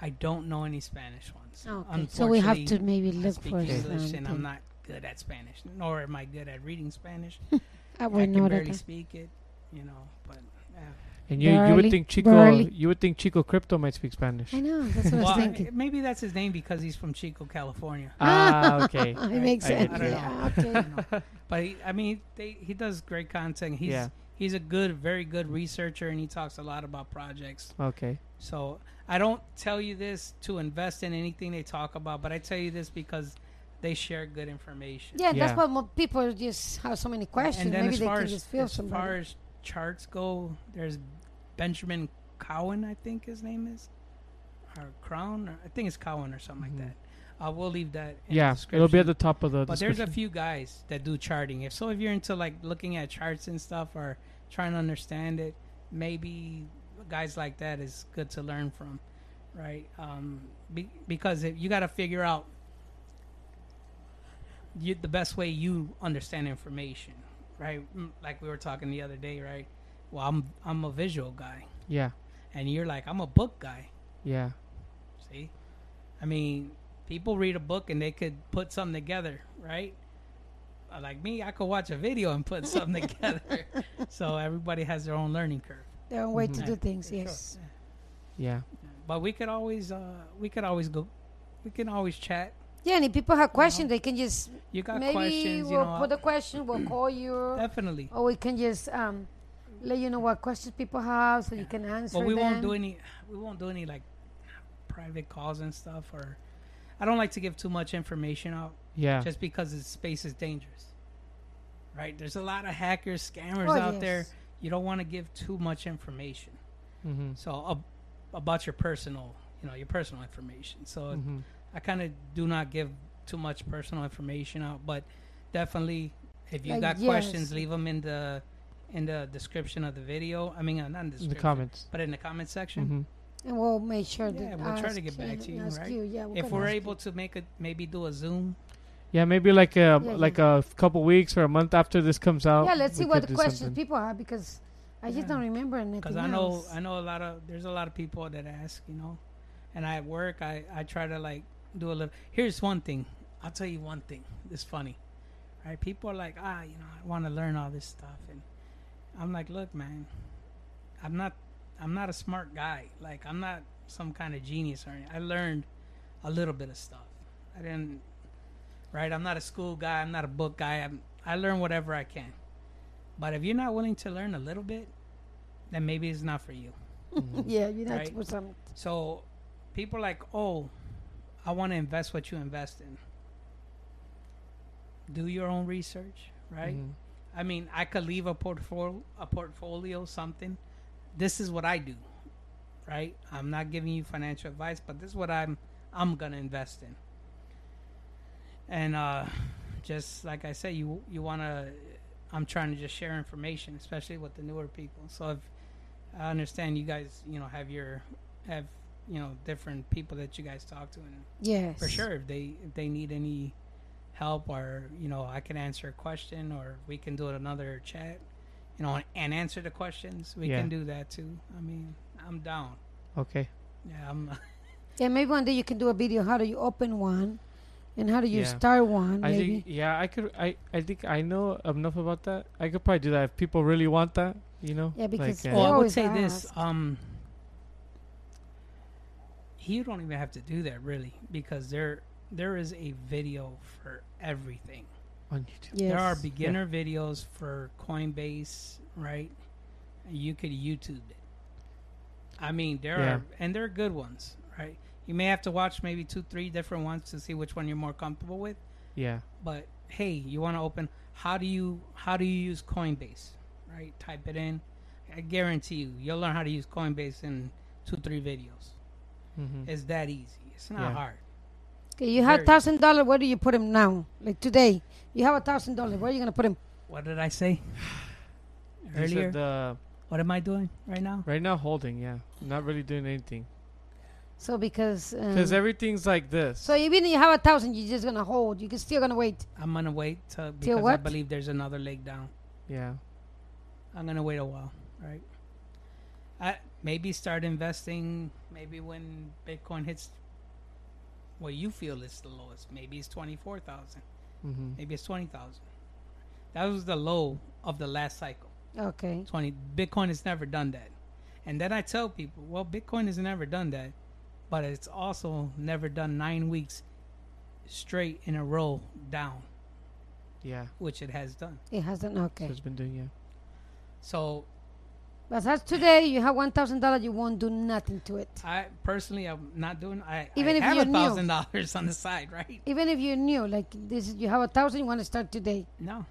I don't know any Spanish ones. Okay, so we have to Unfortunately, maybe I look speak for English, and I'm not good at Spanish, nor am I good at reading Spanish. I I would can know barely speak it, you know. But yeah. And you, you would think Chico barely. you would think Chico Crypto might speak Spanish. I know. That's what I well, was I- thinking. maybe that's his name because he's from Chico, California. ah, okay. it makes I sense. get you. Yeah, okay. But he, I mean, they, he does great content. He's Yeah. he's a good, very good researcher, and he talks a lot about projects. Okay. So I don't tell you this to invest in anything they talk about, but I tell you this because they share good information. Yeah, Yeah. that's what people just have so many questions. And then Maybe as they far can as, just feel as somebody. far as charts go, there's Benjamin Cowan, I think his name is, or Crown, or I think it's Cowan or something Mhm. like that. Uh, we'll leave that. In Yeah. It'll be at the top of the But there's a few guys that do charting. If so, if you're into like looking at charts and stuff or trying to understand it, maybe guys like that is good to learn from, right? Um, be, because if you got to figure out you, the best way you understand information, right? Mm, Like we were talking the other day, right? Well, I'm I'm a visual guy, Yeah. and you're like I'm a book guy. Yeah. See, I mean, people read a book and they could put something together, right? Uh, Like me, I could watch a video and put something together. So everybody has their own learning curve. Their own way Mhm. to do things. For sure. Yes. Yeah. But we could always, uh, we could always go, we can always chat. Yeah, and if people have questions, they can just You got maybe questions, we'll know? put a question. We'll call you, definitely. or we can just um, let you know what questions people have, so you can answer But we them. won't do any. We won't do any like private calls and stuff. Or I don't like to give too much information out, Yeah. just because the space is dangerous. Right? There's a lot of hackers, scammers Oh, out there. yes. You don't want to give too much information. mm-hmm. So ab- about your personal, you know, your personal information. So Mm-hmm. I kind of do not give too much personal information out, but definitely if you Like, got yes. questions, leave them in the in the description of the video. I mean, uh, not in the In the comments. but in the comment section. Mm-hmm. And we'll make sure Yeah, that we'll try to get back you- to you, right? you. Yeah, If gonna we're able you. to make it, maybe do a Zoom. Yeah, maybe like a Yeah, like yeah. a couple weeks or a month after this comes out. yeah, let's see what the questions something. people have because I just don't remember anything Because I know, else. I know a lot of there's a lot of people that ask, you know, and I at work I I try to like do a little. Here's one thing. I'll tell you one thing. It's funny, right? People are like, ah, you know, I want to learn all this stuff, and I'm like, look, man, I'm not, I'm not a smart guy. Like, I'm not some kind of genius or anything. I learned a little bit of stuff. I didn't, right? I'm not a school guy. I'm not a book guy. I'm, I learn whatever I can. But if you're not willing to learn a little bit, then maybe it's not for you. Yeah, you know, Right. to put some. So people are like, oh, I want to invest what you invest in. Do your own research, right? Mhm. I mean, I could leave a portfolio, a portfolio, something. This is what I do, right? I'm not giving you financial advice, but this is what I'm I'm gonna invest in. And uh, just like I said, you you wanna. I'm trying to just share information, especially with the newer people. So if I understand you guys, you know, have your have you know different people that you guys talk to, and Yes. for sure if they if they need any help or you know i can answer a question or we can do it another chat you know and answer the questions we Yeah. can do that too i mean i'm down Okay. yeah i'm Yeah, maybe one day you can do a video. How do you open one, and how do you Yeah. start one? I Maybe. think yeah, I could I I think I know enough about that. I could probably do that if people really want that, you know. Yeah, because like, They well i would always say this um you don't even have to do that really because they're there is a video for everything. on YouTube. Yes. There are beginner videos for Coinbase, right? You could YouTube it. I mean, there Yeah. are, and they're good ones, right? You may have to watch maybe two, three different ones to see which one you're more comfortable with. Yeah. But hey, you want to open? How do you how do you use Coinbase? Right? Type it in. I guarantee you, you'll learn how to use Coinbase in two, three videos. Mm-hmm. It's that easy. It's not Yeah. hard. Okay, you have Very- thousand dollar. Where do you put him now? Like today, you have a thousand dollar. Where are you gonna put him? What did I say earlier? said the what am I doing right now? right now holding. Yeah. Not really doing anything So because um, because everything's like this. so even if you have a thousand, you're just gonna hold. You can still gonna wait. I'm gonna wait to, because I what? believe there's another leg down. yeah. I'm gonna wait a while, right? I maybe start investing maybe when Bitcoin hits what you feel is the lowest. Maybe it's twenty four thousand. Mm-hmm. Maybe it's twenty thousand. That was the low of the last cycle. Okay. Twenty Bitcoin has never done that. And then I tell people, well, Bitcoin has never done that, but it's also never done nine weeks straight in a row down, Yeah. which it has done. It hasn't. So Okay. it's been doing yeah. So But as today, you have one thousand dollars. You won't do nothing to it. I personally, I'm not doing. I Even I if have you're a thousand dollars on the side, right? Even if you're new, like this, you have a thousand. You want to start today. No,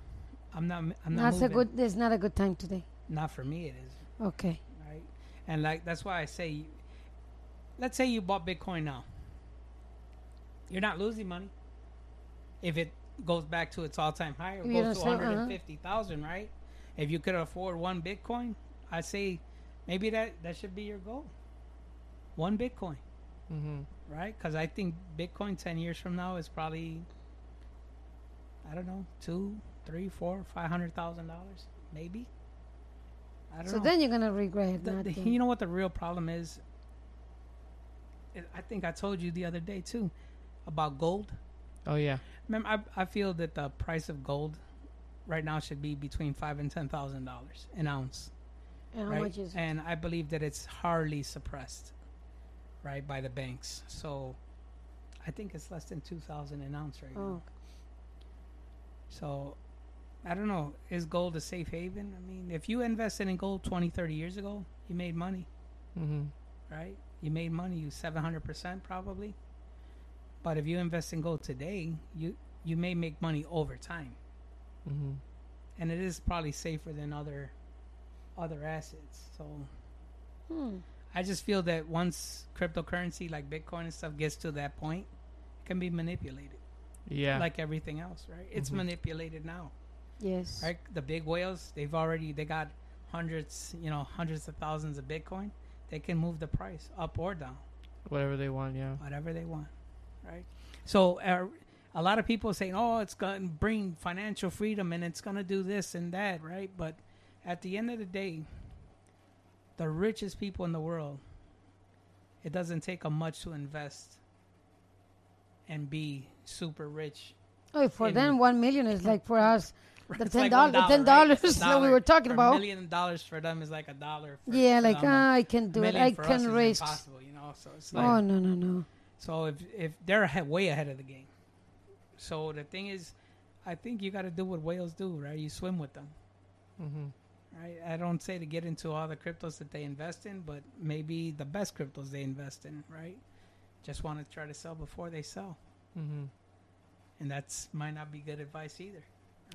I'm not. I'm not That's a moving. good. There's not a good time today. Not for me, it is Okay. right. And like that's why I say, let's say you bought Bitcoin now. You're not losing money. If it goes back to its all-time high, you goes to uh-huh. 150,000, right? If you could afford one Bitcoin, I say maybe that that should be your goal. One Bitcoin. Mm-hmm. right? Because I think Bitcoin ten years from now is probably, I don't know, two, three, four, five hundred thousand dollars, maybe. I don't So know. then you're gonna regret The- the- you know what the real problem is? I think I told you the other day too about gold. Oh yeah. Remember, I, I feel that the price of gold right now should be between five and ten thousand dollars an ounce and how right? much is? And I believe that it's hardly suppressed, right, by the banks. So I think it's less than two thousand an ounce right Oh, now. So I don't know. Is gold a safe haven? I mean, if you invested in gold 20, 30 years ago, you made money, Mm-hmm. right? You made money, you seven hundred percent probably. But if you invest in gold today, you you may make money over time, Mm-hmm. and it is probably safer than other other assets. So hmm. I just feel that once cryptocurrency like Bitcoin and stuff gets to that point, it can be manipulated Yeah. like everything else, right? It's Mhm. manipulated now, Yes. right? The big whales, they've already they got hundreds, you know, hundreds of thousands of Bitcoin. They can move the price up or down, Whatever they want. Yeah. whatever they want, right? So uh, a lot of people saying, "Oh, it's going to bring financial freedom and it's going to do this and that," right? But at the end of the day, the richest people in the world, it doesn't take a much to invest and be super rich. Oh, for in- them, one million is like for us. The It's ten like dollars, one the ten dollar, right? dollars It's that we were talking For about. A million dollars for them is like a dollar. For, Yeah, like them. ah, I can do it. I for can is raise. Impossible, you know. So it's like Oh no no no. So if if they're ahead, way ahead of the game, so the thing is, I think you got to do what whales do, right? You swim with them, Mm-hmm. Right? I don't say to get into all the cryptos that they invest in, but maybe the best cryptos they invest in, right? Just want to try to sell before they sell, Mm-hmm. and that's might not be good advice either,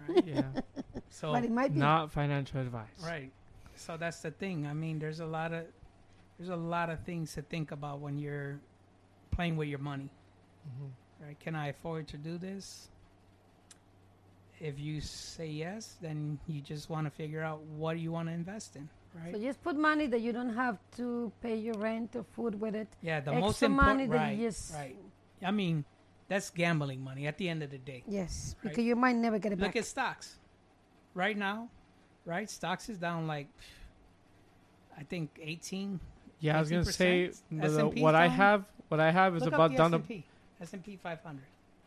right? Yeah. So But it might be. Not financial advice. Right. So that's the thing. I mean, there's a lot of there's a lot of things to think about when you're playing with your money. Mm-hmm. Right? Can I afford to do this? If you say yes, then you just want to figure out what you want to invest in, right? So just put money that you don't have to pay your rent or food with it. yeah, the Extra most money important that right, you just right. I mean, that's gambling money at the end of the day. yes, Right. because you might never get it Look back. Look at stocks. Right now, right? Stocks is down like I think 18 Yeah, I was gonna say the- the- S&P 's what I have. What I have is Look about up the down to S&P. S&P 500.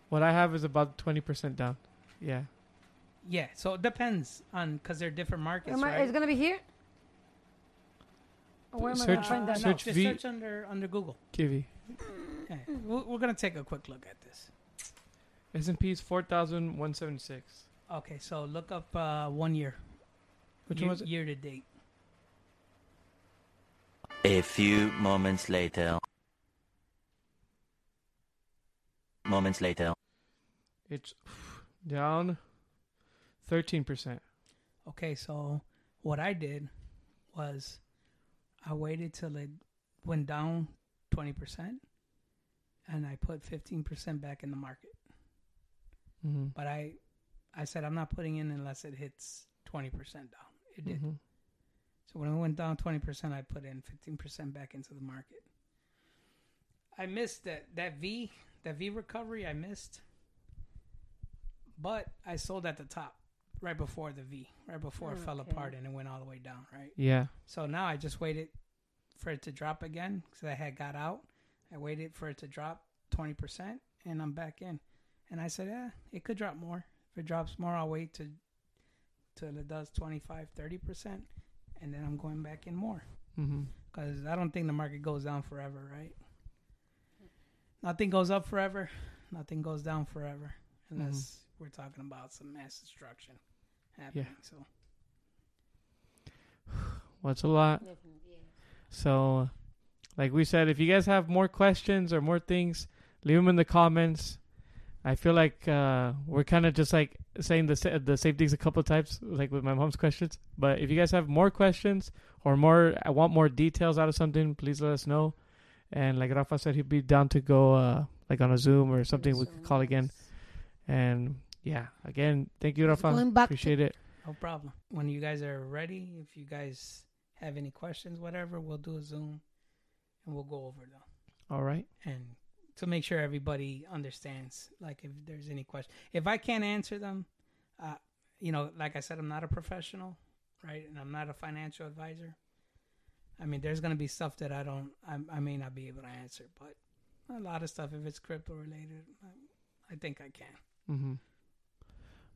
what I have is about twenty percent down. Yeah. Yeah, so it depends on because they're different markets, Am I, right? It's gonna be here. Or where am I Search- gonna find that? no, search just V- search under under Google. Kiwi. Yeah. We're, we're gonna take a quick look at this. S and P is four thousand one seventy six. Okay, so look up uh, one year. Which year, one was it? Year to date. A few moments later. Moments later. It's down thirteen percent. Okay, so what I did was I waited till it went down 20% and I put 15% back in the market. Mm-hmm. But I I said I'm not putting in unless it hits 20% down. It did. Mm-hmm. So when it went down 20%, I put in 15% back into the market. I missed that that V, that V recovery I missed. But I sold at the top right before the V, right before it fell Okay. apart and it went all the way down, right? Yeah. So now I just waited for it to drop again because I had got out. I waited for it to drop 20% and I'm back in. And I said, yeah, it could drop more. If it drops more, I'll wait to till it does 25, 30%. And then I'm going back in more Mm-hmm. because I don't think the market goes down forever, right? Nothing goes up forever. Nothing goes down forever unless we're talking about some mass destruction happening. So Well, it's a lot. So, like we said, if you guys have more questions or more things, leave them in the comments. I feel like uh, we're kind of just like saying the sa- the same things a couple of times, like with my mom's questions. But if you guys have more questions or more, I want more details out of something, please let us know. And like Rafa said, he'd be down to go uh, like on a Zoom or something we could call again. And yeah, again, thank you, Rafa. Going back to- Appreciate it. no problem. When you guys are ready, if you guys have any questions, whatever, we'll do a Zoom and we'll go over them. All right. and to make sure everybody understands like if there's any question if i can't answer them uh, you know like i said i'm not a professional right and i'm not a financial advisor i mean there's going to be stuff that i don't I, I may not be able to answer but a lot of stuff if it's crypto related I, I think i can Mm-hmm.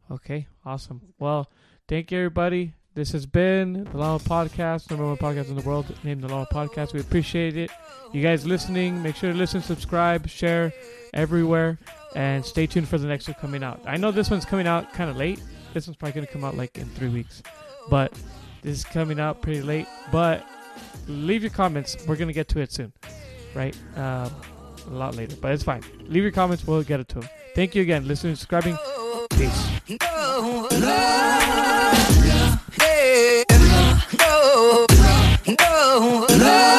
Okay, awesome. Well, thank you, everybody. This has been the Lama Podcast, number one podcast in the world, named the Lama Podcast. We appreciate it. You guys listening, make sure to listen, subscribe, share everywhere, and stay tuned for the next one coming out. I know this one's coming out kind of late. This one's probably going to come out like in three weeks, but this is coming out pretty late. But leave your comments. We're going to get to it soon, right? Um, a lot later, but it's fine. Leave your comments. We'll get it to them. Thank you again. Listening, subscribing. Peace. Yeah.